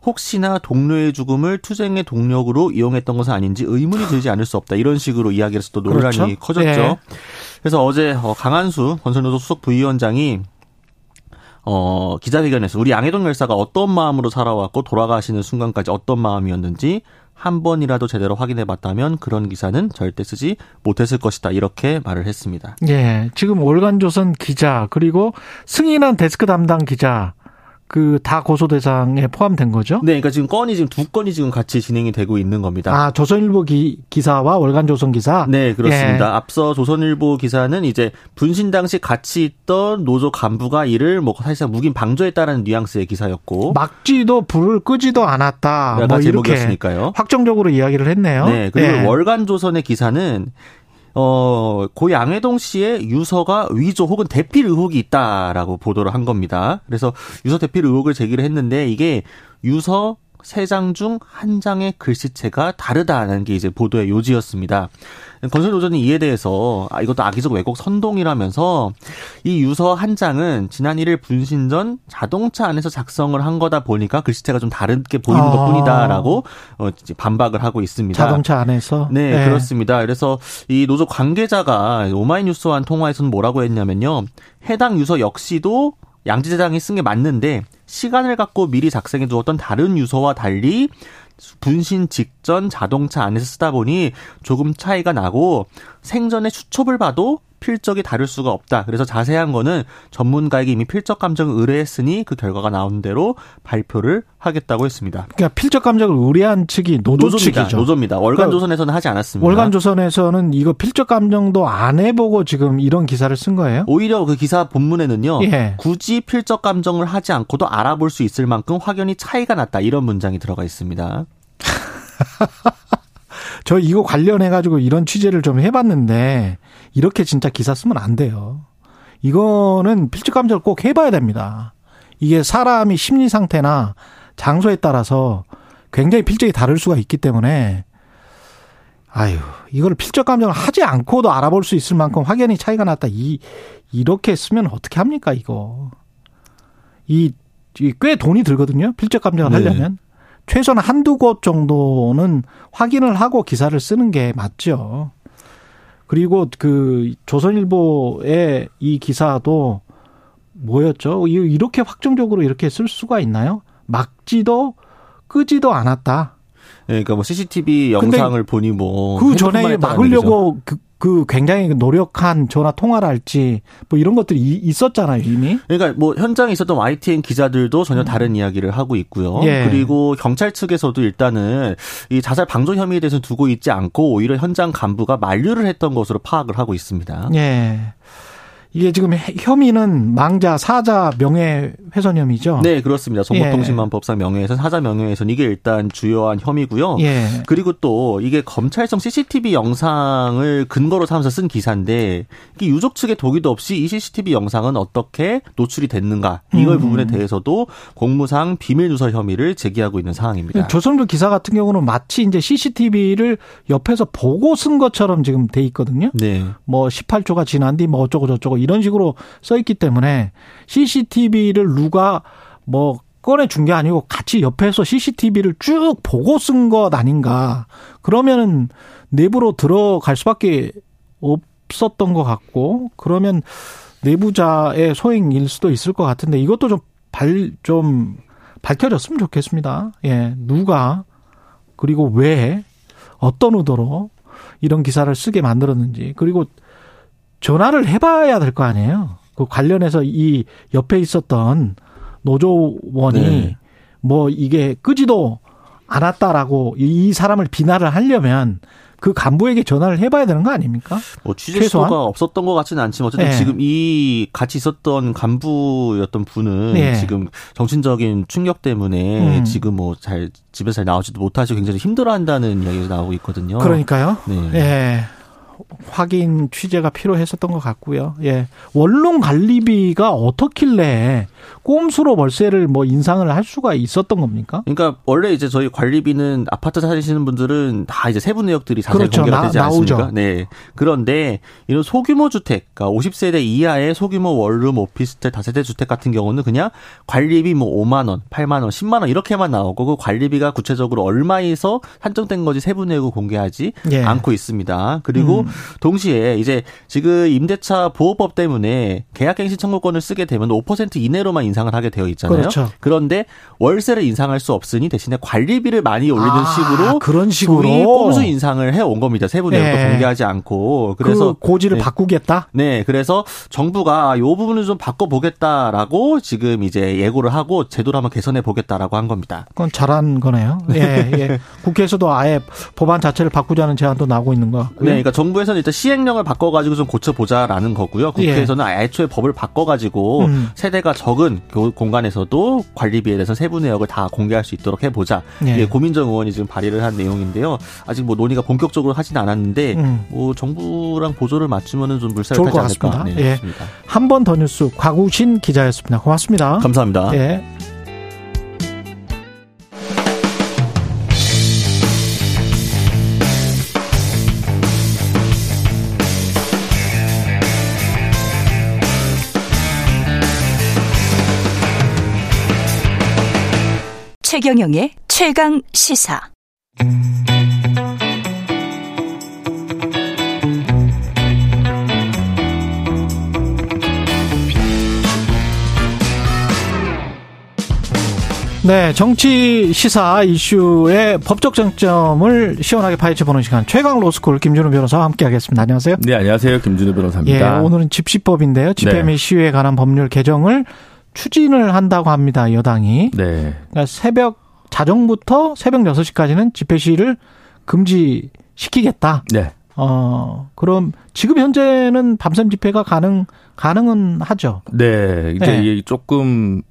혹시나 동료의 죽음을 투쟁의 동력으로 이용했던 것은 아닌지 의문이 들지 않을 수 없다. 이런 식으로 이야기를 해서 또 논란이 그렇죠. 커졌죠. 예. 그래서 어제 어, 강한수 건설노조 수석 부위원장이 어, 기자회견에서 우리 양해동 열사가 어떤 마음으로 살아왔고 돌아가시는 순간까지 어떤 마음이었는지 한 번이라도 제대로 확인해 봤다면 그런 기사는 절대 쓰지 못했을 것이다. 이렇게 말을 했습니다. 예, 지금 월간조선 기자 그리고 승인한 데스크 담당 기자 그 다 고소 대상에 포함된 거죠? 네, 그러니까 지금 건이 지금 두 건이 지금 같이 진행이 되고 있는 겁니다. 아, 조선일보 기, 기사와 월간조선 기사. 네, 그렇습니다. 예. 앞서 조선일보 기사는 이제 분신 당시 같이 있던 노조 간부가 이를 뭐 사실상 묵인 방조했다라는 뉘앙스의 기사였고 막지도 불을 끄지도 않았다. 뭐 이렇게 제목이었으니까요. 확정적으로 이야기를 했네요. 네, 그리고 예. 월간조선의 기사는 어, 고 양해동 씨의 유서가 위조 혹은 대필 의혹이 있다라고 보도를 한 겁니다. 그래서 유서 대필 의혹을 제기를 했는데 이게 유서 세 장 중 한 장의 글씨체가 다르다는 게 이제 보도의 요지였습니다. 건설노조는 이에 대해서 아, 이것도 악의적 왜곡 선동이라면서 이 유서 한 장은 지난 1일 분신 전 자동차 안에서 작성을 한 거다 보니까 글씨체가 좀 다르게 보이는 아. 것뿐이다라고 어, 반박을 하고 있습니다. 자동차 안에서. 네, 예. 그렇습니다. 그래서 이 노조 관계자가 오마이뉴스와 한 통화에서는 뭐라고 했냐면요. 해당 유서 역시도 양지대장이 쓴 게 맞는데 시간을 갖고 미리 작성해 두었던 다른 유서와 달리 분신 직전 자동차 안에서 쓰다 보니 조금 차이가 나고 생전에 수첩을 봐도 필적이 다를 수가 없다. 그래서 자세한 거는 전문가에게 이미 필적 감정을 의뢰했으니 그 결과가 나오는 대로 발표를 하겠다고 했습니다. 그러니까 필적 감정을 의뢰한 측이 노조 노조입니다. 측이죠. 노조입니다. 월간 그러니까 조선에서는 하지 않았습니다. 월간 조선에서는 이거 필적 감정도 안 해보고 지금 이런 기사를 쓴 거예요? 오히려 그 기사 본문에는요. 예. 굳이 필적 감정을 하지 않고도 알아볼 수 있을 만큼 확연히 차이가 났다. 이런 문장이 들어가 있습니다. 저 이거 관련해 가지고 이런 취재를 좀 해봤는데 이렇게 진짜 기사 쓰면 안 돼요. 이거는 필적 감정을 꼭 해봐야 됩니다. 이게 사람이 심리 상태나 장소에 따라서 굉장히 필적이 다를 수가 있기 때문에 아유 이걸 필적 감정을 하지 않고도 알아볼 수 있을 만큼 확연히 차이가 났다. 이 이렇게 쓰면 어떻게 합니까 이거? 이꽤 돈이 들거든요. 필적 감정을 네. 하려면 최소한 한두 곳 정도는 확인을 하고 기사를 쓰는 게 맞죠. 그리고 그 조선일보의 이 기사도 뭐였죠? 이렇게 확정적으로 이렇게 쓸 수가 있나요? 막지도 끄지도 않았다. 네, 그러니까 뭐 CCTV 영상을 보니 뭐 그 전에 막으려고 그, 그 굉장히 노력한 전화 통화를 할지 뭐 이런 것들이 있었잖아요 이미. 그러니까 뭐 현장에 있었던 YTN 기자들도 전혀 다른 이야기를 하고 있고요. 예. 그리고 경찰 측에서도 일단은 이 자살 방조 혐의에 대해서 두고 있지 않고 오히려 현장 간부가 만류를 했던 것으로 파악을 하고 있습니다. 예. 이게 지금 혐의는 망자 사자 명예훼손 혐의죠. 네, 그렇습니다. 정보통신망법상 명예훼손, 사자 명예훼손 이게 일단 주요한 혐의고요. 예. 그리고 또 이게 검찰청 CCTV 영상을 근거로 삼아서 쓴 기사인데 이게 유족 측의 동의도 없이 이 CCTV 영상은 어떻게 노출이 됐는가 이걸 음. 부분에 대해서도 공무상 비밀 누설 혐의를 제기하고 있는 상황입니다. 조선부 기사 같은 경우는 마치 이제 CCTV를 옆에서 보고 쓴 것처럼 지금 돼 있거든요. 네. 뭐 18조가 지난 뒤 뭐 어쩌고 저쩌고 이런 식으로 써 있기 때문에 CCTV를 누가 뭐 꺼내 준 게 아니고 같이 옆에서 CCTV를 쭉 보고 쓴 것 아닌가. 그러면은 내부로 들어갈 수밖에 없었던 것 같고 그러면 내부자의 소행일 수도 있을 것 같은데 이것도 좀 발, 좀 밝혀졌으면 좋겠습니다. 예. 누가 그리고 왜 어떤 의도로 이런 기사를 쓰게 만들었는지 그리고 전화를 해봐야 될 거 아니에요. 그 관련해서 이 옆에 있었던 노조원이 네. 뭐 이게 끄지도 않았다라고 이 사람을 비난을 하려면 그 간부에게 전화를 해봐야 되는 거 아닙니까? 뭐 취재 수가 없었던 것 같지는 않지만 어쨌든 네. 지금 이 같이 있었던 간부였던 분은 네. 지금 정신적인 충격 때문에 음. 지금 뭐 잘 집에서 잘 나오지도 못하시고 굉장히 힘들어한다는 이야기가 나오고 있거든요. 그러니까요. 네. 네. 확인 취재가 필요했었던 것 같고요. 예. 원룸 관리비가 어떻길래 꼼수로 월세를 뭐 인상을 할 수가 있었던 겁니까? 그러니까 원래 이제 저희 관리비는 아파트 사시는 분들은 다 이제 세부 내역들이 자세히 그렇죠. 공개가 되지 나, 않습니까? 네. 그런데 이런 소규모 주택, 그러니까 50세대 이하의 소규모 원룸 오피스텔 다세대 주택 같은 경우는 그냥 관리비 뭐 5만 원, 8만 원, 10만 원 이렇게만 나오고 그 관리비가 구체적으로 얼마에서 산정된 건지 세부 내역을 공개하지 예. 않고 있습니다. 그리고 음. 동시에 이제 지금 임대차 보호법 때문에 계약갱신 청구권을 쓰게 되면 5% 이내로만 인상을 하게 되어 있잖아요. 그렇죠. 그런데 월세를 인상할 수 없으니 대신에 관리비를 많이 올리는 아, 식으로 그런 식으로 꼼수 인상을 해 온 겁니다. 세부 내역도 네. 공개하지 않고 그래서 그 고지를 네. 바꾸겠다. 네, 그래서 정부가 요 부분을 좀 바꿔 보겠다라고 지금 이제 예고를 하고 제도를 한번 개선해 보겠다라고 한 겁니다. 그건 잘한 거네요. 예, 예. 국회에서도 아예 법안 자체를 바꾸자는 제안도 나오고 있는 거. 네, 그러니까 정 부에서는 일단 시행령을 바꿔가지고 좀 고쳐보자라는 거고요. 국회에서는 예. 애초에 법을 바꿔가지고 음. 세대가 적은 공간에서도 관리비에 대해서 세부 내역을 다 공개할 수 있도록 해보자. 예. 예, 고민정 의원이 지금 발의를 한 내용인데요. 아직 뭐 논의가 본격적으로 하진 않았는데 음. 뭐 정부랑 보조를 맞추면은 좀 물살타지 않을까. 네, 예. 한번 더 뉴스 과구신 기자였습니다. 고맙습니다. 감사합니다. 예. 최경영의 최강 시사. 네, 정치 시사 이슈의 법적 쟁점을 시원하게 파헤쳐 보는 시간 최강 로스쿨 김준우 변호사와 함께 하겠습니다. 안녕하세요. 네, 안녕하세요. 김준우 변호사입니다. 예, 오늘은 집시법인데요. 집회 네. 및 시위에 관한 법률 개정을 추진을 한다고 합니다. 여당이. 네. 그러니까 새벽 자정부터 새벽 6시까지는 집회 시위를 금지시키겠다. 네. 어, 그럼 지금 현재는 밤샘 집회가 가능 가능은 하죠. 네. 이제 네. 이게 조금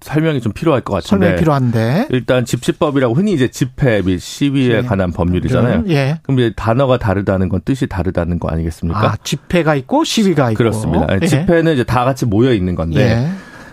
설명이 좀 필요할 것 같은데. 설명이 필요한데. 일단 집시법이라고 흔히 이제 집회 및 시위에 네. 관한 법률이잖아요. 예. 그럼 이제 단어가 다르다는 건 뜻이 다르다는 거 아니겠습니까? 아, 집회가 있고 시위가 있고. 그렇습니다. 예. 집회는 이제 다 같이 모여 있는 건데 예.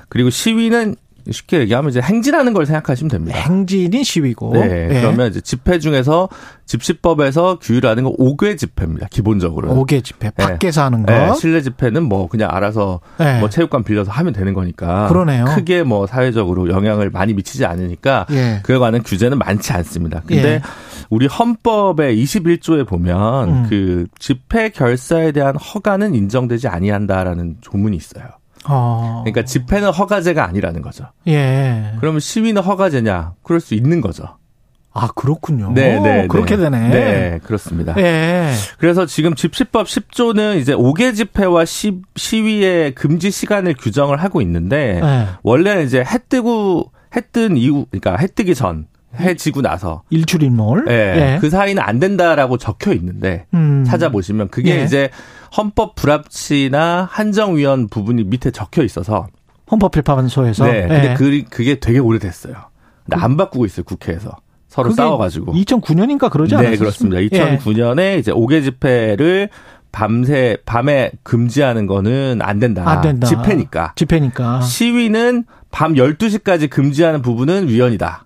그리고 시위는 쉽게 얘기하면 이제 행진하는 걸 생각하시면 됩니다. 행진이 시위고. 네. 예. 그러면 이제 집회 중에서 집시법에서 규율하는 건 5개 집회입니다. 기본적으로. 5개 집회. 밖에서 하는 거. 네, 실내 집회는 뭐 그냥 알아서 네. 뭐 체육관 빌려서 하면 되는 거니까. 그러네요. 크게 뭐 사회적으로 영향을 많이 미치지 않으니까 예. 그에 관한 규제는 많지 않습니다. 근데 예. 우리 헌법의 21조에 보면 음. 그 집회 결사에 대한 허가는 인정되지 아니한다라는 조문이 있어요. 어. 그러니까 집회는 허가제가 아니라는 거죠. 예. 그러면 시위는 허가제냐? 그럴 수 있는 거죠. 아, 그렇군요. 네, 네, 그렇게 네. 되네. 네, 그렇습니다. 예. 그래서 지금 집시법 10조는 이제 5개 집회와 시, 시위의 금지 시간을 규정을 하고 있는데 예. 원래는 이제 해 뜨고 해 뜬 이후 그러니까 해 뜨기 전, 해 지고 나서 일출일몰. 예, 그 사이는 안 된다라고 적혀 있는데 음. 찾아보시면 그게 예. 이제 헌법 불합치나 한정위원 부분이 밑에 적혀 있어서 헌법재판소에서. 네, 근데 예. 그 그게 되게 오래됐어요. 근데 안 바꾸고 있어요 국회에서 서로 싸워가지고. 2009년인가 그러지 않았어요? 네, 그렇습니다. 2009년에 이제 5개 집회를 밤새 밤에 금지하는 거는 안 된다. 안 된다. 집회니까. 집회니까. 시위는 밤 12시까지 금지하는 부분은 위헌이다.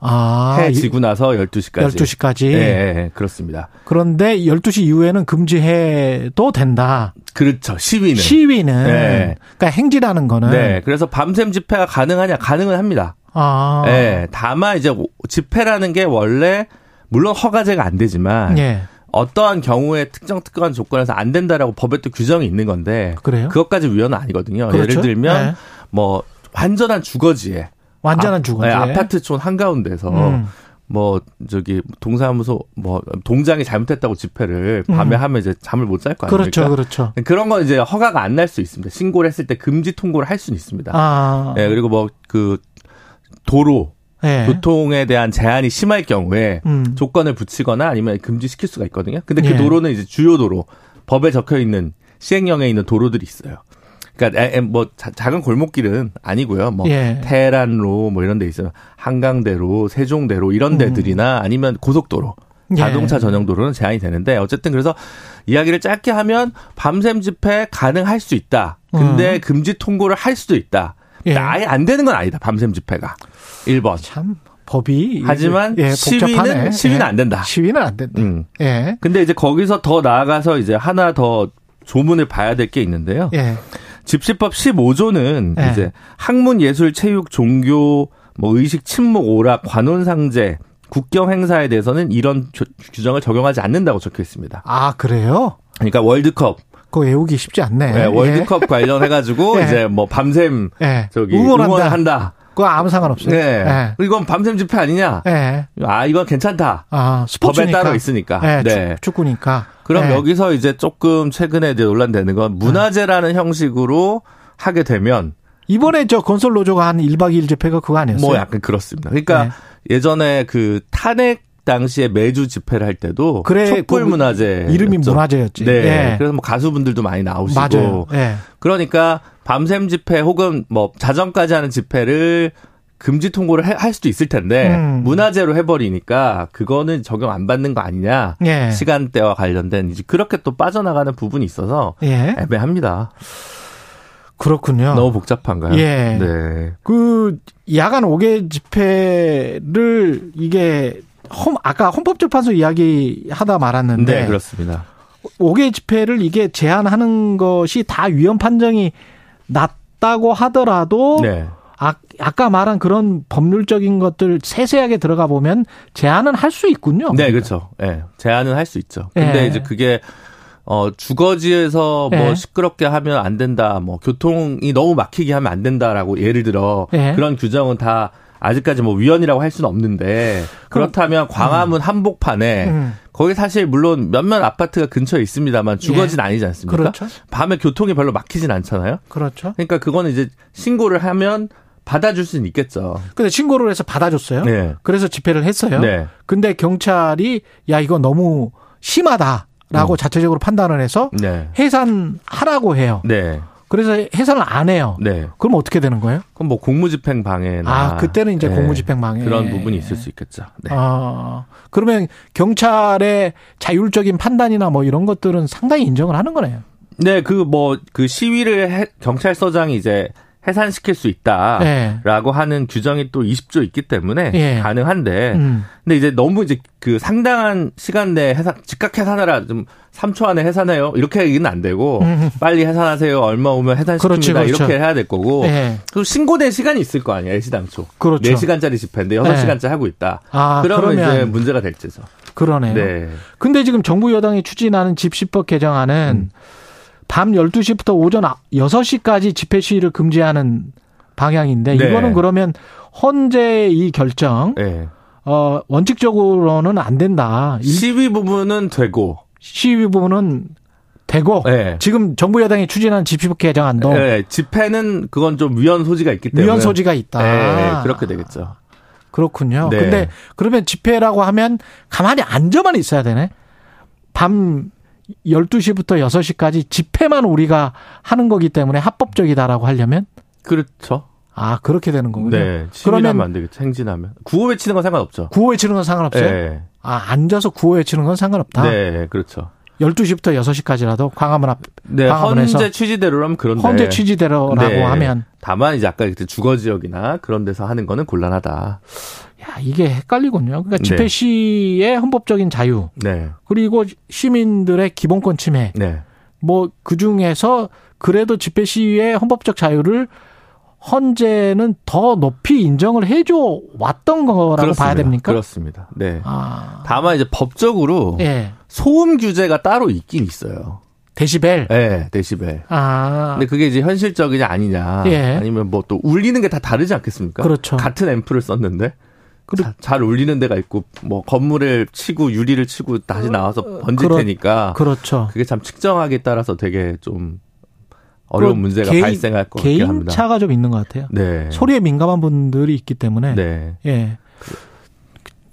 아. 해 지고 나서 12시까지. 12시까지. 네, 네, 그렇습니다. 그런데 12시 이후에는 금지해도 된다. 그렇죠. 시위는. 시위는. 네. 그러니까 행진하는 거는. 네, 그래서 밤샘 집회가 가능하냐? 가능은 합니다. 아. 네, 다만 이제 집회라는 게 원래 물론 허가제가 안 되지만 예. 어떠한 경우에 특정 특정한 조건에서 안 된다라고 법에 또 규정이 있는 건데 그래요? 그것까지 위헌은 아니거든요. 그렇죠? 예를 들면 네. 뭐 완전한 주거지에 완전한 아. 네, 아파트촌 한가운데서 음. 뭐 저기 동사무소 뭐 동장이 잘못했다고 집회를 밤에 음. 하면 이제 잠을 못 잘 거 아닙니까? 그렇죠, 그렇죠. 그런 건 이제 허가가 안 날 수 있습니다. 신고를 했을 때 금지 통고를 할 수는 있습니다. 아. 네, 그리고 뭐 그 도로 예. 교통에 대한 제한이 심할 경우에 음. 조건을 붙이거나 아니면 금지시킬 수가 있거든요. 근데 그 예. 도로는 이제 주요 도로 법에 적혀 있는 시행령에 있는 도로들이 있어요. 그러니까 뭐 자- 작은 골목길은 아니고요. 뭐 예. 테란로 뭐 이런 데 있어요. 한강대로, 세종대로 이런 데들이나 아니면 고속도로 음. 예. 자동차 전용 도로는 제한이 되는데 어쨌든 그래서 이야기를 짧게 하면 밤샘 집회 가능할 수 있다. 근데 금지 통고를 할 수도 있다. 음. 예. 아예 안 되는 건 아니다. 밤샘 집회가. 1번. 참 법이 하지만 예. 시위는 시위는 예. 안 된다. 시위는 안 된다. 음. 예. 근데 이제 거기서 더 나아가서 이제 하나 더 조문을 봐야 될 게 있는데요. 예. 집시법 15조는 예. 이제 학문, 예술, 체육, 종교, 뭐 의식, 친목, 오락, 관혼, 상제, 국경 행사에 대해서는 이런 조- 규정을 적용하지 않는다고 적혀 있습니다. 아, 그래요? 그러니까 월드컵, 그거 외우기 쉽지 않네. 네, 월드컵 관련해 가지고 예. 이제 뭐 밤샘 예. 저기 응원한다. 응원을 한다. 그거 아무 상관없어요. 네. 예. 이건 밤샘 집회 아니냐? 예. 아, 이건 괜찮다. 아, 스포츠니까. 법에 따로 있으니까. 예, 네. 축, 구니까 그럼 여기서 이제 조금 최근에 이제 논란되는 건 문화재라는 형식으로 하게 되면 이번에 저 건설 노조가 한 1박 2일 집회가 그거 아니었어요? 뭐 약간 그렇습니다. 그러니까 네. 예전에 그 탄핵 당시에 매주 집회를 할 때도 그래, 촛불 그 문화재 이름이 문화재였지. 네. 예. 그래서 뭐 가수분들도 많이 나오시고 맞아요. 예. 그러니까 밤샘 집회 혹은 뭐 자정까지 하는 집회를 금지 통고를 해- 할 수도 있을 텐데 음. 문화재로 해버리니까 그거는 적용 안 받는 거 아니냐 예. 시간대와 관련된 이제 그렇게 또 빠져나가는 부분이 있어서 예. 애매합니다. 그렇군요. 너무 복잡한가요? 예. 네. 그 야간 5개 집회를 이게 헌 아까 헌법재판소 이야기 하다 말았는데 네, 그렇습니다. 5개 집회를 이게 제한하는 것이 다 위헌 판정이 났다고 하더라도 네. 아, 아까 말한 그런 법률적인 것들 세세하게 들어가 보면 제한은 할 수 있군요. 네, 그렇죠. 예. 제한은 할 수 있죠. 근데 예. 이제 그게 어 주거지에서 뭐 예. 시끄럽게 하면 안 된다. 뭐 교통이 너무 막히게 하면 안 된다라고 예를 들어 예. 그런 규정은 다 아직까지 뭐 위헌이라고 할 수는 없는데 그렇다면 광화문 한복판에 음. 거기 사실 물론 몇몇 아파트가 근처에 있습니다만 주거지는 아니지 않습니까? 그렇죠. 밤에 교통이 별로 막히진 않잖아요. 그렇죠. 그러니까 그거는 이제 신고를 하면 받아줄 수는 있겠죠. 근데 신고를 해서 받아줬어요. 네. 그래서 집회를 했어요. 네. 근데 경찰이 야 이거 너무 심하다라고 음. 자체적으로 판단을 해서 네. 해산하라고 해요. 네. 그래서 해산을 안 해요. 네. 그럼 어떻게 되는 거예요? 그럼 뭐 공무집행 방해나 아 그때는 이제 네. 공무집행 방해 그런 부분이 있을 수 있겠죠. 네. 아 그러면 경찰의 자율적인 판단이나 뭐 이런 것들은 상당히 인정을 하는 거네요. 네, 그 뭐그 시위를 해- 경찰서장이 이제 해산시킬 수 있다라고 네. 하는 규정이 또 20조 있기 때문에 예. 가능한데 음. 근데 이제 너무 이제 그 상당한 시간 내에 해산 즉각 해산하라 좀 3초 안에 해산해요 이렇게 얘기는 안 되고 음. 빨리 해산하세요 얼마 오면 해산시킵니다 그렇지, 그렇죠. 이렇게 해야 될 거고 예. 또 신고된 시간이 있을 거 아니에요 애시당초 그렇죠. 4시간짜리 집회인데 6시간짜리 하고 있다 아, 그러면, 그러면 이제 문제가 될지죠 그러네요. 네. 근데 지금 정부 여당이 추진하는 집시법 개정안은 음. 밤 12시부터 오전 6시까지 집회 시위를 금지하는 방향인데 네. 이거는 그러면 헌재 이 결정 네. 어 원칙적으로는 안 된다. 일- 시위 부분은 되고 시위 부분은 되고 네. 지금 정부 여당이 추진하는 집시법 개정안도 네, 집회는 그건 좀 위헌 소지가 있기 때문에 위헌 소지가 있다. 네, 그렇게 되겠죠. 그렇군요. 네. 근데 그러면 집회라고 하면 가만히 앉아만 있어야 되네. 밤 12시부터 6시까지 집회만 우리가 하는 거기 때문에 합법적이다라고 하려면 그렇죠. 아, 그렇게 되는 거군요. 네. 그러면 안 되겠죠. 행진하면. 구호 외치는 건 상관없죠. 구호 외치는 건 상관없어요? 네. 아, 앉아서 구호 외치는 건 상관없다. 네, 그렇죠. 12시부터 6시까지라도 광화문 앞 네, 광화문에서 헌재 취지대로라면 그런데 헌재 취지대로라고 네. 하면 다만 이제 아까 그때 주거 지역이나 그런 데서 하는 거는 곤란하다. 야, 이게 헷갈리군요. 그러니까 네. 집회 시의 헌법적인 자유 네. 그리고 시민들의 기본권 침해 네. 뭐 그 중에서 그래도 집회 시위의 헌법적 자유를 헌재는 더 높이 인정을 해줘 왔던 거라고 그렇습니다. 봐야 됩니까? 그렇습니다. 네. 아, 다만 이제 법적으로 예. 소음 규제가 따로 있긴 있어요. 데시벨. 네, 데시벨. 아, 근데 그게 이제 현실적이냐 아니냐. 예. 아니면 뭐 또 울리는 게 다 다르지 않겠습니까? 그렇죠. 같은 앰프를 썼는데. 자- 잘 울리는 데가 있고 뭐 건물을 치고 유리를 치고 다시 나와서 번질 그렇- 테니까 그렇죠. 그게 참 측정하기에 따라서 되게 좀 어려운 그 문제가 개인- 발생할 것 같긴 개인 합니다. 차가 좀 있는 것 같아요. 네. 소리에 민감한 분들이 있기 때문에 네. 예.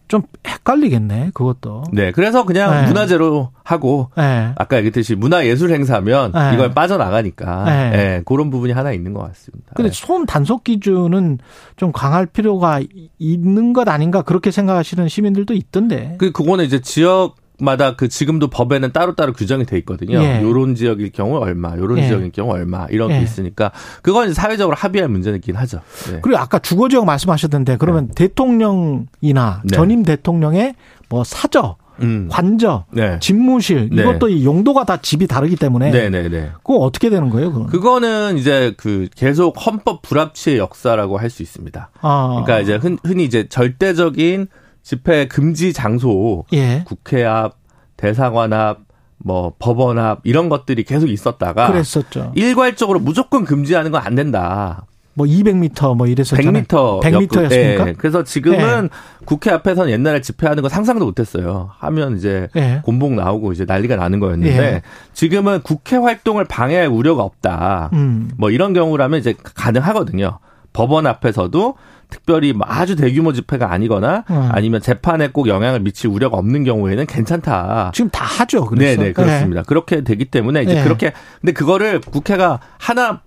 좀 헷갈리겠네. 그것도. 네. 그래서 그냥 네. 문화재로 하고 예. 아까 얘기했듯이 문화 예술 행사면 네. 이건 빠져나가니까 네. 네, 그런 부분이 하나 있는 것 같습니다. 근데 네. 소음 단속 기준은 좀 강할 필요가 이- 있는 것 아닌가 그렇게 생각하시는 시민들도 있던데. 그 그거는 이제 지역 마다 그 지금도 법에는 따로따로 규정이 돼 있거든요. 예. 요런 지역일 경우 얼마, 요런 예. 지역일 경우 얼마 이런 예. 게 있으니까 그건 사회적으로 합의할 문제이긴 하죠. 네. 그리고 아까 주거 지역 말씀하셨던데 그러면 대통령이나 네. 전임 대통령의 뭐 사저, 음. 관저, 네. 집무실 네. 이것도 이 용도가 다 집이 다르기 때문에 네, 네, 네. 그거 어떻게 되는 거예요? 그건? 그거는 이제 그 계속 헌법 불합치의 역사라고 할 수 있습니다. 아. 그러니까 이제 흔, 흔히 이제 절대적인 집회 금지 장소, 예. 국회 앞, 대사관 앞, 뭐 법원 앞 이런 것들이 계속 있었다가 그랬었죠. 일괄적으로 무조건 금지하는 건 안 된다. 뭐 200m 뭐 이랬었잖아요. 100m. 100m였습니까? 네. 그래서 지금은 국회 앞에서는 옛날에 집회하는 거 상상도 못 했어요. 하면 이제 예. 곤봉 나오고 이제 난리가 나는 거였는데 예. 지금은 국회 활동을 방해할 우려가 없다. 음. 뭐 이런 경우라면 이제 가능하거든요. 법원 앞에서도 특별히 뭐 아주 대규모 집회가 아니거나 음. 아니면 재판에 꼭 영향을 미칠 우려가 없는 경우에는 괜찮다. 지금 다 하죠. 그래서. 네네 그렇습니다. 그렇게 되기 때문에 이제 네. 그렇게 근데 그거를 국회가 하나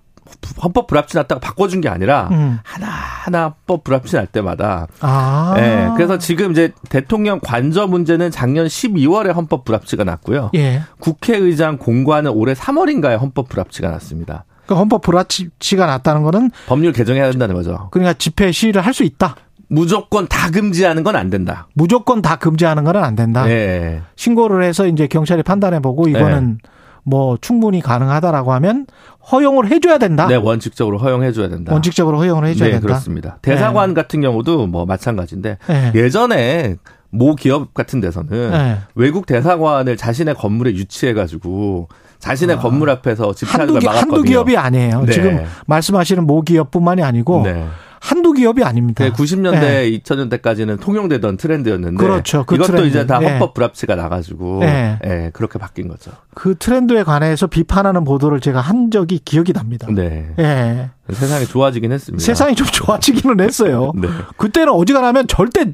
헌법 불합치 났다가 바꿔준 게 아니라 음. 하나 하나 헌법 불합치 날 때마다 아. 예. 그래서 지금 이제 대통령 관저 문제는 작년 12월에 헌법 불합치가 났고요. 예. 국회의장 공관은 올해 3월인가에 헌법 불합치가 났습니다. 그 헌법 불합치가 났다는 거는 법률 개정해야 된다는 거죠. 그러니까 집회 시위를 할 수 있다. 무조건 다 금지하는 건 안 된다. 무조건 다 금지하는 건 안 된다. 네. 신고를 해서 이제 경찰이 판단해 보고 이거는 뭐 충분히 가능하다라고 하면 허용을 해줘야 된다. 네, 원칙적으로 허용해줘야 된다. 원칙적으로 허용을 해줘야 네, 된다. 그렇습니다. 대사관 같은 경우도 뭐 마찬가지인데 네. 예전에 모 기업 같은 데서는 네. 외국 대사관을 자신의 건물에 유치해가지고 자신의 건물 앞에서 집회하는 한두, 걸 기, 막았거든요. 한두 기업이 아니에요. 네. 지금 말씀하시는 모 기업뿐만이 아니고 네. 한두 기업이 아닙니다. 네, 90년대, 2000년대까지는 통용되던 트렌드였는데 그렇죠. 그 이것도 트렌드. 이제 다 예. 헌법 불합치가 나가지고 예. 예, 그렇게 바뀐 거죠. 그 트렌드에 관해서 비판하는 보도를 제가 한 적이 기억이 납니다. 네. 예. 세상이 좋아지긴 했습니다. 세상이 좀 좋아지기는 했어요. 네. 그때는 어지간하면 절대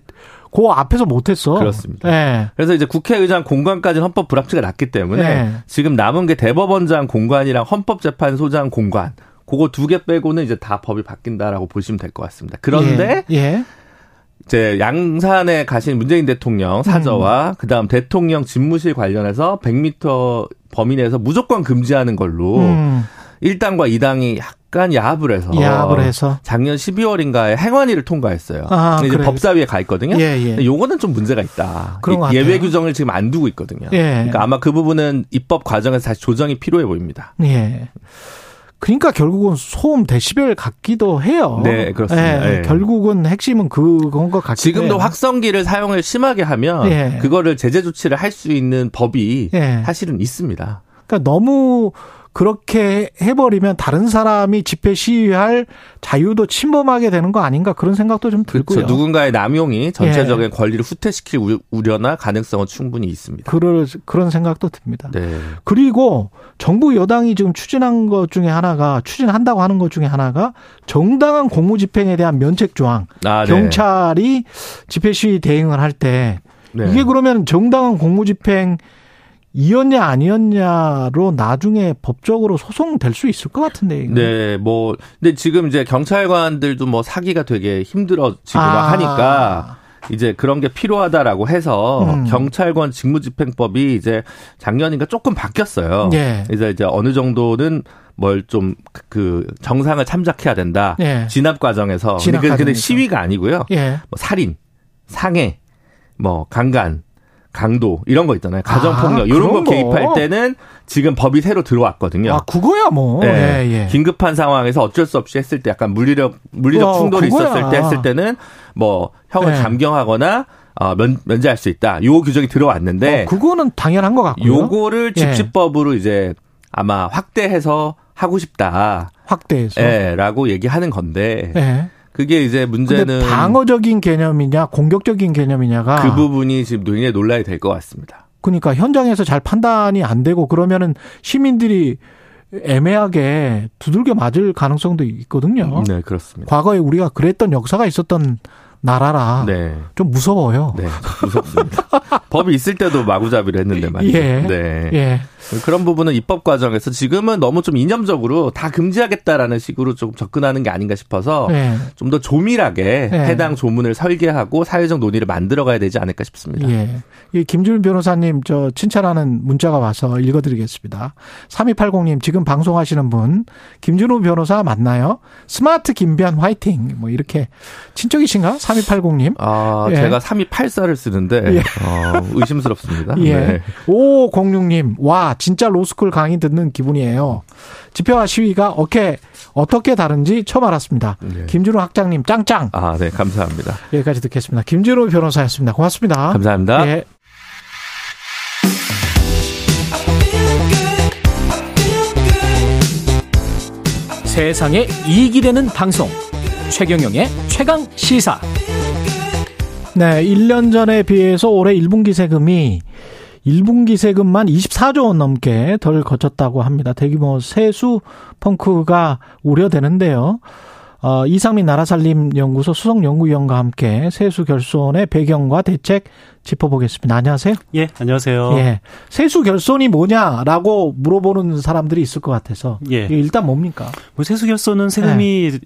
그 앞에서 못했어. 그렇습니다. 예. 그래서 이제 국회의장 공관까지는 헌법 불합치가 났기 때문에 네. 지금 남은 게 대법원장 공관이랑 헌법재판소장 공관 그거 두 개 빼고는 이제 다 법이 바뀐다라고 보시면 될 것 같습니다. 그런데 예. 예. 이제 양산에 가신 문재인 대통령 사저와 음. 그다음 대통령 집무실 관련해서 100m 범위 내에서 무조건 금지하는 걸로 음. 1당과 2당이 약간 야합을 해서 야합을 해서 작년 12월인가에 행안위를 통과했어요. 아, 이제 그래요? 법사위에 가 있거든요. 예, 예. 요거는 좀 문제가 있다. 그런 것 이- 예외. 규정을 지금 안 두고 있거든요. 예. 그러니까 아마 그 부분은 입법 과정에서 다시 조정이 필요해 보입니다. 예. 그러니까 결국은 소음 데시벨 같기도 해요. 네, 그렇습니다. 예, 예. 결국은 핵심은 그건 것 같기도 지금도 해요. 확성기를 사용을 심하게 하면 예. 그거를 제재 조치를 할 수 있는 법이 예. 사실은 있습니다. 그러니까 너무 그렇게 해버리면 다른 사람이 집회 시위할 자유도 침범하게 되는 거 아닌가 그런 생각도 좀 들고요. 그렇죠. 누군가의 남용이 전체적인 권리를 후퇴시킬 우- 우려나 가능성은 충분히 있습니다. 그럴, 그런 생각도 듭니다. 네. 그리고 정부 여당이 지금 추진한 것 중에 하나가 추진한다고 하는 것 중에 하나가 정당한 공무집행에 대한 면책 조항. 아, 네. 경찰이 집회 시위 대응을 할때 네. 이게 그러면 정당한 공무집행 이었냐 아니었냐로 나중에 법적으로 소송될 수 있을 것 같은데. 이거. 네, 뭐, 근데 지금 이제 경찰관들도 뭐 사기가 되게 힘들어지고 아. 막 하니까 이제 그런 게 필요하다라고 해서 음. 경찰관 직무집행법이 이제 작년인가 조금 바뀌었어요. 예. 그래서 이제 어느 정도는 뭘 좀 그 정상을 참작해야 된다. 예. 진압 과정에서. 진압 근데, 그- 근데 과정에서. 시위가 아니고요. 예. 뭐 살인, 상해, 뭐 강간, 강도 이런 거 있잖아요. 가정 폭력 아, 이런 거 그런 거. 개입할 때는 지금 법이 새로 들어왔거든요. 아, 그거야 뭐. 네. 예, 예. 긴급한 상황에서 어쩔 수 없이 했을 때 약간 물리력 물리적 어, 충돌이 그거야. 있었을 때 했을 때는 뭐 형을 네. 감경하거나 어, 면, 면제할 수 있다. 요 규정이 들어왔는데 어, 그거는 당연한 것 같고요. 요거를 예. 집시법으로 이제 아마 확대해서 하고 싶다. 확대해서. 예, 라고 얘기하는 건데 예. 그게 이제 문제는 방어적인 개념이냐 공격적인 개념이냐가 그 부분이 지금 굉장히 논란이 될 것 같습니다. 그러니까 현장에서 잘 판단이 안 되고 그러면은 시민들이 애매하게 두들겨 맞을 가능성도 있거든요. 네, 그렇습니다. 과거에 우리가 그랬던 역사가 있었던 나라라 네. 좀 무서워요. 네, 무섭습니다. 법이 있을 때도 마구잡이를 했는데 말이죠. 예. 네. 예. 그런 부분은 입법 과정에서 지금은 너무 좀 이념적으로 다 금지하겠다라는 식으로 좀 접근하는 게 아닌가 싶어서 예. 좀더 조밀하게 예. 해당 조문을 설계하고 사회적 논의를 만들어가야 되지 않을까 싶습니다. 예. 이 김준일 변호사님 저 칭찬하는 문자가 와서 읽어드리겠습니다. 3280님 지금 방송하시는 분 김준호 변호사 맞나요? 스마트 김변 화이팅 뭐 이렇게 친척이신가? 3280님. 아, 예. 제가 3284를 쓰는데 예. 어, 의심스럽습니다. 예. 네. 5506님, 와, 진짜 로스쿨 강의 듣는 기분이에요. 집회와 시위가 어떻게, 어떻게 다른지 처음 알았습니다. 네. 김준호 학장님, 짱짱. 아, 네, 감사합니다. 여기까지 듣겠습니다. 김준호 변호사였습니다. 고맙습니다. 감사합니다. 예. 세상에 이익이 되는 방송 최경영의 최강 시사 네, 1년 전에 비해서 올해 1분기 세금이 1분기 세금만 24조 원 넘게 덜 거쳤다고 합니다. 대규모 세수 펑크가 우려되는데요. 어, 이상민 나라살림 연구소 수석 연구위원과 함께 세수 결손의 배경과 대책 짚어보겠습니다. 안녕하세요. 예, 안녕하세요. 예. 세수 결손이 뭐냐라고 물어보는 사람들이 있을 것 같아서. 예. 일단 뭡니까? 뭐 세수 결손은 세금이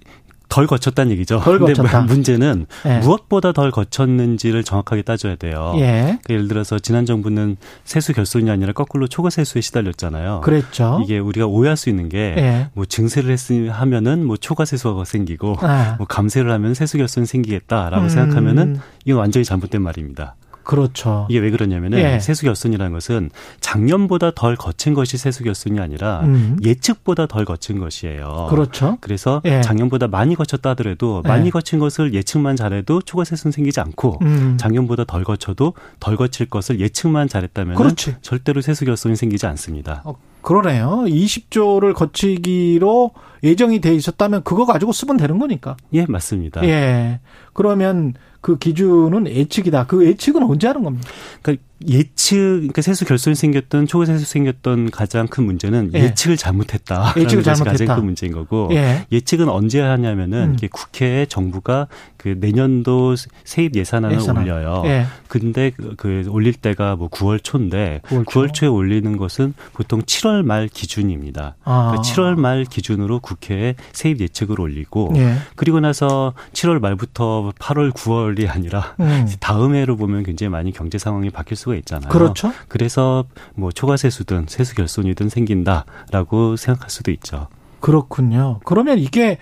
덜 거쳤다는 얘기죠. 네. 덜 거쳤다. 문제는 예. 무엇보다 덜 거쳤는지를 정확하게 따져야 돼요. 예. 그러니까 예를 들어서 지난 정부는 세수 결손이 아니라 거꾸로 초과 세수에 시달렸잖아요. 그랬죠. 이게 우리가 오해할 수 있는 게 예. 뭐 증세를 했으 하면은 뭐 초과 세수가 생기고 아. 뭐 감세를 하면 세수 결손이 생기겠다라고 음. 생각하면은 이건 완전히 잘못된 말입니다. 그렇죠. 이게 왜 그러냐면은 예. 세수 결손이라는 것은 작년보다 덜 거친 것이 세수 결손이 아니라 음. 예측보다 덜 거친 것이에요. 그렇죠. 그래서 예. 작년보다 많이 거쳤다 하더라도 예. 많이 거친 것을 예측만 잘해도 초과 세수는 생기지 않고 음. 작년보다 덜 거쳐도 덜 거칠 것을 예측만 잘했다면 그렇지. 절대로 세수 결손이 생기지 않습니다. 어, 그러네요. 20조를 거치기로 예정이 돼 있었다면 그거 가지고 쓰면 되는 거니까. 예, 맞습니다. 예. 그러면 그 기준은 예측이다. 그 예측은 언제 하는 겁니까? 그러니까 예측, 그러니까 세수 결손이 생겼던 초과 세수 생겼던 가장 큰 문제는 예. 예측을 잘못했다. 예측을 가장 잘못했다. 큰 문제인 거고 예. 측은 언제 하냐면은 음. 이게 국회에 정부가 그 내년도 세입 예산안을 예산안. 올려요. 예. 근데 그, 그 올릴 때가 뭐 9월 초인데 9월 9월, 초에 올리는 것은 보통 7월 말 기준입니다. 아. 그러니까 7월 말 기준으로 국회에 세입 예측을 올리고 예. 그리고 나서 7월 말부터 8월, 9월이 아니라 음. 다음 해로 보면 굉장히 많이 경제 상황이 바뀔 수가 있잖아요. 그렇죠. 그래서 뭐 초과 세수든 세수 결손이든 생긴다라고 생각할 수도 있죠. 그렇군요. 그러면 이게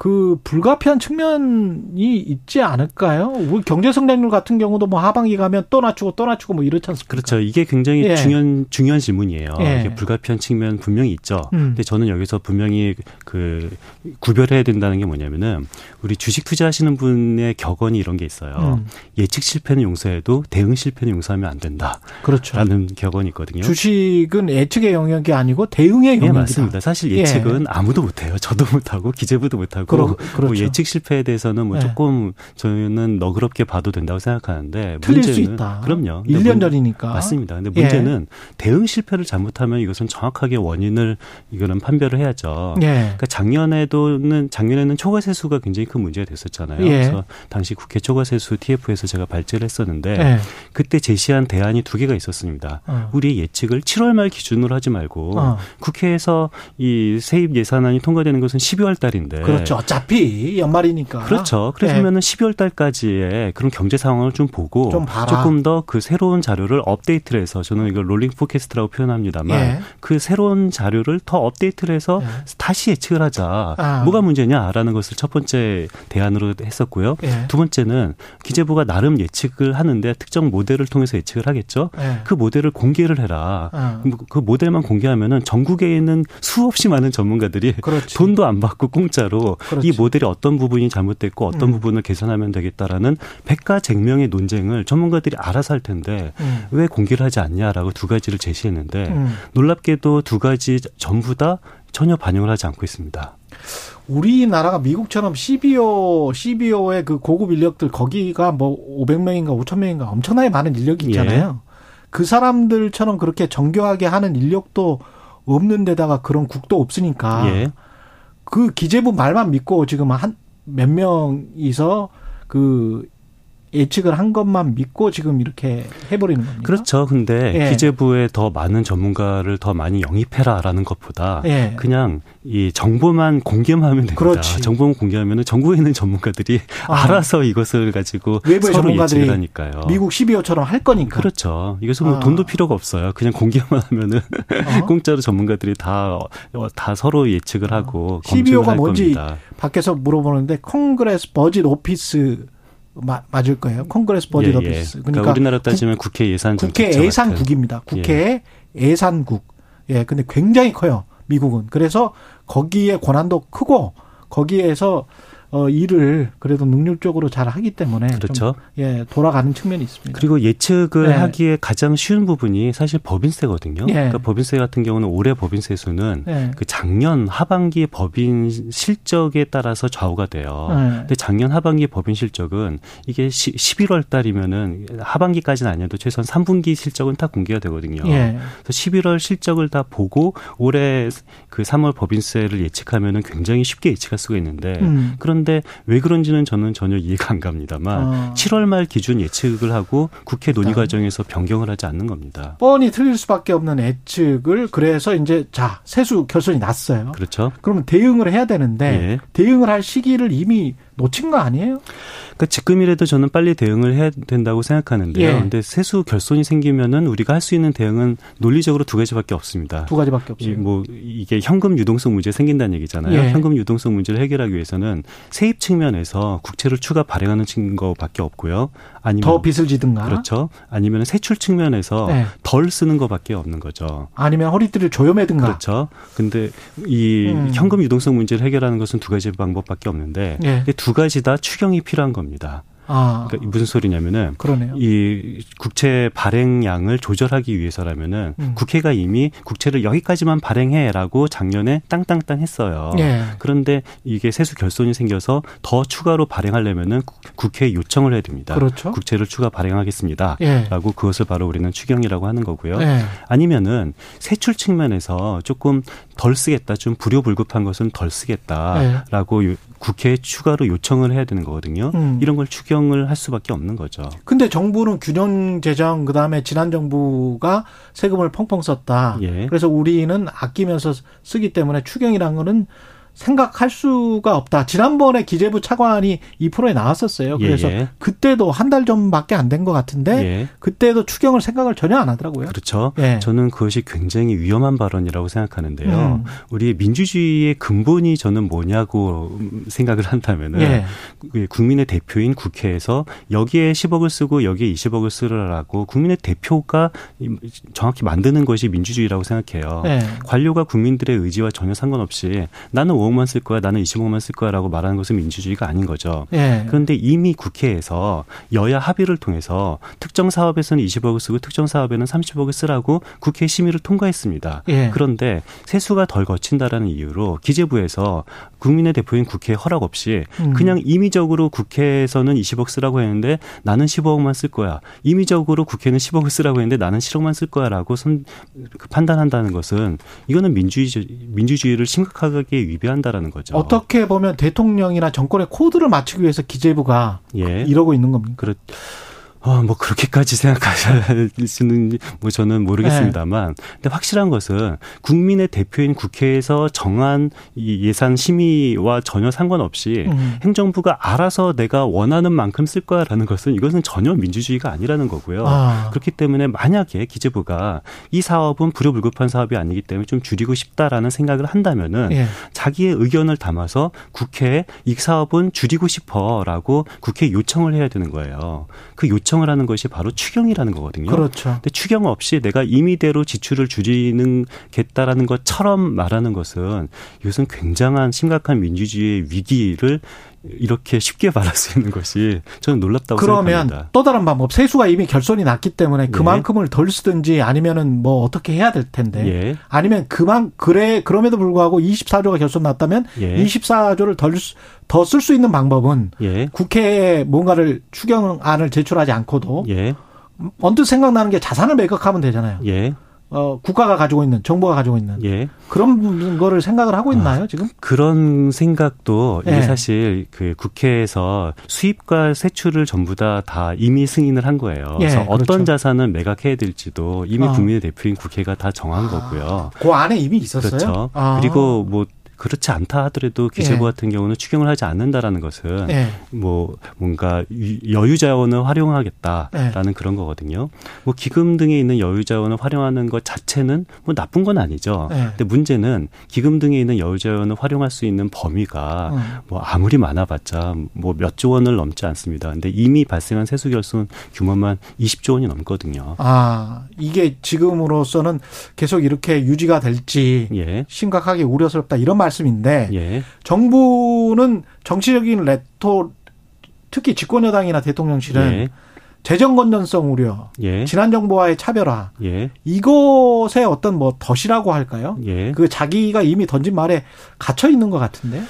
그 불가피한 측면이 있지 않을까요? 우리 경제 성장률 같은 경우도 뭐 하반기 가면 또 낮추고 또 낮추고 뭐 이렇지 않습니까? 그렇죠. 이게 굉장히 예. 중요한 중요한 질문이에요. 예. 이게 불가피한 측면 분명히 있죠. 음. 근데 저는 여기서 분명히 그 구별해야 된다는 게 뭐냐면은 우리 주식 투자하시는 분의 격언이 이런 게 있어요. 음. 예측 실패는 용서해도 대응 실패는 용서하면 안 된다. 그렇죠. 라는 격언이 있거든요. 주식은 예측의 영역이 아니고 대응의 예, 영역이다. 맞습니다. 사실 예측은 아무도 못 해요. 저도 못 하고 기재부도 못 하고 그러- 뭐 그렇죠. 예측 실패에 대해서는 뭐 예. 조금 저는 너그럽게 봐도 된다고 생각하는데 틀릴 수 문제는 있다. 그럼요. 1년 문- 전이니까. 맞습니다. 근데 예. 문제는 대응 실패를 잘못하면 이것은 정확하게 원인을 이거는 판별을 해야죠. 예. 그러니까 작년에도는 작년에는 초과 세수가 굉장히 큰 문제가 됐었잖아요. 예. 그래서 당시 국회 초과 세수 TF에서 제가 발제를 했었는데 예. 그때 제시한 대안이 두 개가 있었습니다. 어. 우리 예측을 7월 말 기준으로 하지 말고 어. 국회에서 이 세입 예산안이 통과되는 것은 12월 달인데 그렇죠. 어차피 연말이니까. 그렇죠. 예. 그러면은 12월 달까지의 그런 경제 상황을 좀 보고 좀. 조금 더 그 새로운 자료를 업데이트를 해서 저는 이걸 rolling forecast라고 표현합니다만 예. 그 새로운 자료를 더 업데이트를 해서 다시 예측을 하자. 아. 뭐가 문제냐라는 것을 첫 번째 대안으로 했었고요. 예. 두 번째는 기재부가 나름 예측을 하는데 특정 모델을 통해서 예측을 하겠죠. 예. 그 모델을 공개를 해라. 아. 그 모델만 공개하면은 전국에 있는 수없이 많은 전문가들이 그렇지. 돈도 안 받고 공짜로 그렇지. 이 모델이 어떤 부분이 잘못됐고 어떤 음. 부분을 개선하면 되겠다라는 백가쟁명의 논쟁을 전문가들이 알아서 할 텐데 음. 왜 공개를 하지 않냐라고 두 가지를 제시했는데 음. 놀랍게도 두 가지 전부 다 전혀 반영을 하지 않고 있습니다. 우리나라가 미국처럼 CBO, CBO의 그 고급 인력들 거기가 뭐 500명인가 5,000명인가 엄청나게 많은 인력이 있잖아요. 그 사람들처럼 그렇게 정교하게 하는 인력도 없는 데다가 그런 국도 없으니까 예. 그 기재부 말만 믿고 지금 한 몇 명이서 그 예측을 한 것만 믿고 지금 이렇게 해버리는 겁니다. 그렇죠. 근데 예. 기재부에 더 많은 전문가를 더 많이 영입해라라는 것보다 예. 그냥 이 정보만 공개만 하면 됩니다. 그렇지. 정보만 공개하면은 전국에 있는 전문가들이 아. 알아서 이것을 가지고 외부의 서로 전문가들이 예측을 하니까요. 미국 CBO처럼 할 거니까. 그렇죠. 이것은 뭐 아. 돈도 필요가 없어요. 그냥 공개만 하면은 어? 공짜로 전문가들이 다다 서로 예측을 하고 검증을 CBO가 할 뭔지 겁니다. 밖에서 물어보는데 Congress Budget Office 마- 맞을 거예요. Congress 예, 예. Office. 그러니까, 그러니까 우리나라 따지면 국회 예산 국회 예산국입니다. 국회 예산국. 예, 근데 굉장히 커요. 미국은. 그래서 거기에 권한도 크고 거기에서 어 일을 그래도 능률적으로 잘 하기 때문에 좀, 그렇죠. 예, 돌아가는 측면이 있습니다. 그리고 예측을 네. 하기에 가장 쉬운 부분이 사실 법인세거든요. 예. 그러니까 법인세 같은 경우는 올해 법인세 수는 예. 그 작년 하반기 법인 실적에 따라서 좌우가 돼요. 예. 근데 작년 하반기 법인 실적은 이게 시, 11월 달이면은 하반기까지는 아니어도 최소한 3분기 실적은 다 공개가 되거든요. 예. 그래서 11월 실적을 다 보고 올해 그 3월 법인세를 예측하면은 굉장히 쉽게 예측할 수가 있는데 음. 그런 데 왜 그런지는 저는 전혀 이해가 안 갑니다만 어. 7월 말 기준 예측을 하고 국회 논의 일단. 과정에서 변경을 하지 않는 겁니다. 뻔히 틀릴 수밖에 없는 예측을 그래서 이제 자 세수 결손이 났어요. 그렇죠? 그러면 대응을 해야 되는데 예. 대응을 할 시기를 이미 놓친 거 아니에요? 그러니까 지금이라도 저는 빨리 대응을 해야 된다고 생각하는데요. 예. 근데 세수 결손이 생기면은 우리가 할 수 있는 대응은 논리적으로 두 가지밖에 없습니다. 두 가지밖에 이 없어요. 뭐 이게 현금 유동성 문제 생긴다는 얘기잖아요. 예. 현금 유동성 문제를 해결하기 위해서는 세입 측면에서 국채를 추가 발행하는 거밖에 없고요. 아니면 더 빚을 지든가 그렇죠. 아니면 세출 측면에서 네. 덜 쓰는 것밖에 없는 거죠. 아니면 허리띠를 조여매든가 그렇죠. 근데 이 음. 현금 유동성 문제를 해결하는 것은 두 가지 방법밖에 없는데 예. 이 아. 그러니까 무슨 소리냐면은 그러네요. 이 국채 발행량을 조절하기 위해서라면은 음. 국회가 이미 국채를 여기까지만 발행해라고 작년에 땅땅땅 했어요. 예. 그런데 이게 세수 결손이 생겨서 더 추가로 발행하려면은 국- 국회에 요청을 해야 됩니다. 그렇죠. 국채를 추가 발행하겠습니다. 예. 라고 그것을 바로 우리는 추경이라고 하는 거고요. 예. 아니면은 세출 측면에서 조금 덜 쓰겠다, 좀 불효불급한 것은 덜 쓰겠다라고 요- 국회에 추가로 요청을 해야 되는 거거든요. 음. 이런 걸 추경을 할 수밖에 없는 거죠. 근데 정부는 균형 재정 그다음에 지난 정부가 세금을 펑펑 썼다. 예. 그래서 우리는 아끼면서 쓰기 때문에 추경이라는 거는 생각할 수가 없다. 지난번에 기재부 차관이 2%에 나왔었어요. 그래서 예, 예. 그때도 한 달 전밖에 안 된 것 같은데 예. 그때도 추경을 생각을 전혀 안 하더라고요. 그렇죠. 예. 저는 그것이 굉장히 위험한 발언이라고 생각하는데요. 음. 우리 민주주의의 근본이 저는 뭐냐고 생각을 한다면은 예. 그 국민의 대표인 국회에서 여기에 10억을 쓰고 여기에 20억을 쓰라라고 국민의 대표가 정확히 만드는 것이 민주주의라고 생각해요. 예. 관료가 국민들의 의지와 전혀 상관없이 나는 5억만 쓸 거야, 나는 20억만 쓸 거야라고 말하는 것은 민주주의가 아닌 거죠. 예. 그런데 이미 국회에서 여야 합의를 통해서 특정 사업에서는 20억을 쓰고 특정 사업에는 30억을 쓰라고 국회 심의를 통과했습니다. 예. 그런데 세수가 덜 거친다라는 이유로 기재부에서 국민의 대표인 국회에 허락 없이 음. 그냥 임의적으로 국회에서는 20억 쓰라고 했는데 나는 15억만 쓸 거야. 임의적으로 국회는 10억을 쓰라고 했는데 나는 7억만 쓸 거야라고 선, 그 판단한다는 것은 이거는 민주주의, 민주주의를 심각하게 위배한 다라는 거죠. 어떻게 보면 대통령이나 정권의 코드를 맞추기 위해서 기재부가 예. 이러고 있는 겁니까? 그렇. 아, 뭐 그렇게까지 생각하시는 뭐 저는 모르겠습니다만, 근데 확실한 것은 국민의 대표인 국회에서 정한 이 예산 심의와 전혀 상관없이 음. 행정부가 알아서 내가 원하는 만큼 쓸 거야라는 것은 이것은 전혀 민주주의가 아니라는 거고요. 아. 그렇기 때문에 만약에 기재부가 이 사업은 불효불급한 사업이 아니기 때문에 좀 줄이고 싶다라는 생각을 한다면은 예. 자기의 의견을 담아서 국회에 이 사업은 줄이고 싶어라고 국회에 요청을 해야 되는 거예요. 그 요청 을 하는 것이 바로 추경이라는 거거든요. 그렇죠. 근데 추경 없이 내가 임의대로 지출을 줄이는겠다라는 것처럼 말하는 것은 이것은 굉장한 심각한 민주주의의 위기를 이렇게 쉽게 말할 수 있는 것이 저는 놀랍다고 그러면 생각합니다. 또 다른 방법 세수가 이미 결손이 났기 때문에 예. 그만큼을 덜 쓰든지 아니면은 뭐 어떻게 해야 될 텐데 예. 아니면 그만 그래 그럼에도 불구하고 24조가 결손 났다면 예. 24조를 덜 더 쓸 수 있는 방법은 예. 국회에 뭔가를 추경안을 제출하지 않고도 예. 언뜻 생각나는 게 자산을 매각하면 되잖아요. 예. 어, 국가가 가지고 있는 정부가 가지고 있는 예. 그런 거를 생각을 하고 있나요 지금? 그런 생각도 이게 예. 사실 그 국회에서 수입과 세출을 전부 다다 이미 승인을 한 거예요. 예, 그래서 어떤 그렇죠. 자산을 매각해야 될지도 이미 아. 국민의 대표인 국회가 다 정한 거고요. 그 안에 이미 있었어요. 그렇죠. 아. 그리고 뭐 그렇지 않다 하더라도 기재부 예. 같은 경우는 추경을 하지 않는다라는 것은 예. 뭐 뭔가 유- 여유 자원을 활용하겠다라는 예. 그런 거거든요. 뭐 기금 등에 있는 여유 자원을 활용하는 것 자체는 뭐 나쁜 건 아니죠. 예. 근데 문제는 기금 등에 있는 여유 자원을 활용할 수 있는 범위가 음. 뭐 아무리 많아봤자 뭐 몇 조 원을 넘지 않습니다. 근데 이미 발생한 세수 결손 규모만 20조 원이 넘거든요. 아, 이게 지금으로서는 계속 이렇게 유지가 될지 예. 심각하게 우려스럽다 이런 말 씀인데 예. 정부는 정치적인 레토 특히 집권 여당이나 대통령실은 예. 재정 건전성 우려, 예. 지난 정부와의 차별화 예. 이것의 어떤 뭐 덫이라고 할까요? 예. 그 자기가 이미 던진 말에 갇혀 있는 것 같은데.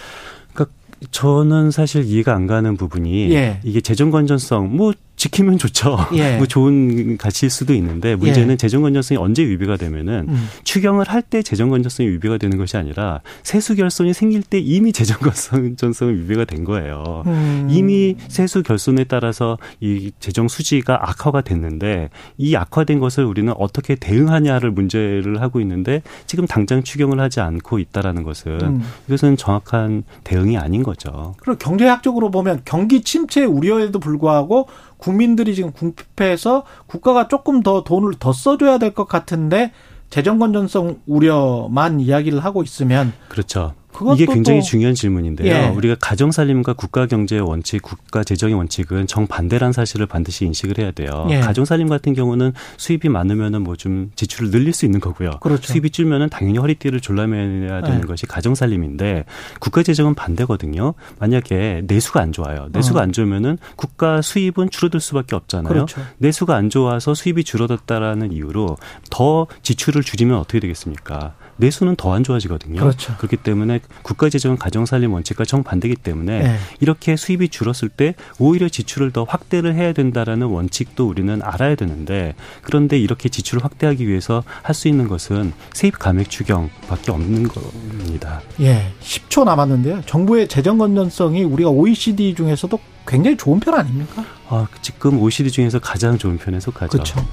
그러니까 저는 사실 이해가 안 가는 부분이 예. 이게 재정 건전성 뭐 지키면 좋죠. 예. 뭐 좋은 가치일 수도 있는데 문제는 예. 재정 건전성이 언제 위배가 되면은 음. 추경을 할 때 재정 건전성이 위배가 되는 것이 아니라 세수 결손이 생길 때 이미 재정 건전성이 위배가 된 거예요. 음. 이미 세수 결손에 따라서 이 재정 수지가 악화가 됐는데 이 악화된 것을 우리는 어떻게 대응하냐를 문제를 하고 있는데 지금 당장 추경을 하지 않고 있다라는 것은 음. 이것은 정확한 대응이 아닌 거죠. 그리고 경제학적으로 보면 경기 침체 우려에도 불구하고 국민들이 지금 궁핍해서 국가가 조금 더 돈을 더 써줘야 될 것 같은데 재정 건전성 우려만 이야기를 하고 있으면 그렇죠. 이게 굉장히 중요한 질문인데요. 예. 우리가 가정 살림과 국가 경제의 원칙, 국가 재정의 원칙은 정반대라는 사실을 반드시 인식을 해야 돼요. 예. 가정 살림 같은 경우는 수입이 많으면은 뭐 좀 지출을 늘릴 수 있는 거고요. 그렇죠. 수입이 줄면은 당연히 허리띠를 졸라매야 되는 예. 것이 가정 살림인데 국가 재정은 반대거든요. 만약에 내수가 안 좋아요. 내수가 어. 안 좋으면은 국가 수입은 줄어들 수밖에 없잖아요. 그렇죠. 내수가 안 좋아서 수입이 줄어들었다라는 이유로 더 지출을 줄이면 어떻게 되겠습니까? 내수는 더 안 좋아지거든요. 그렇죠. 그렇기 때문에 국가 재정은 가정 살림 원칙과 정반대기 때문에 네. 이렇게 수입이 줄었을 때 오히려 지출을 더 확대를 해야 된다라는 원칙도 우리는 알아야 되는데 그런데 이렇게 지출을 확대하기 위해서 할 수 있는 것은 세입 감액 추경밖에 없는 겁니다. 예, 10초 남았는데요. 정부의 재정 건전성이 우리가 OECD 중에서도 굉장히 좋은 편 아닙니까? 아, 지금 OECD 중에서 가장 좋은 편에 속하죠. 그렇죠.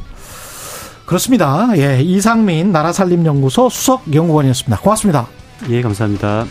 그렇습니다. 예, 이상민 나라살림연구소 수석 연구원이었습니다. 고맙습니다. 예, 감사합니다.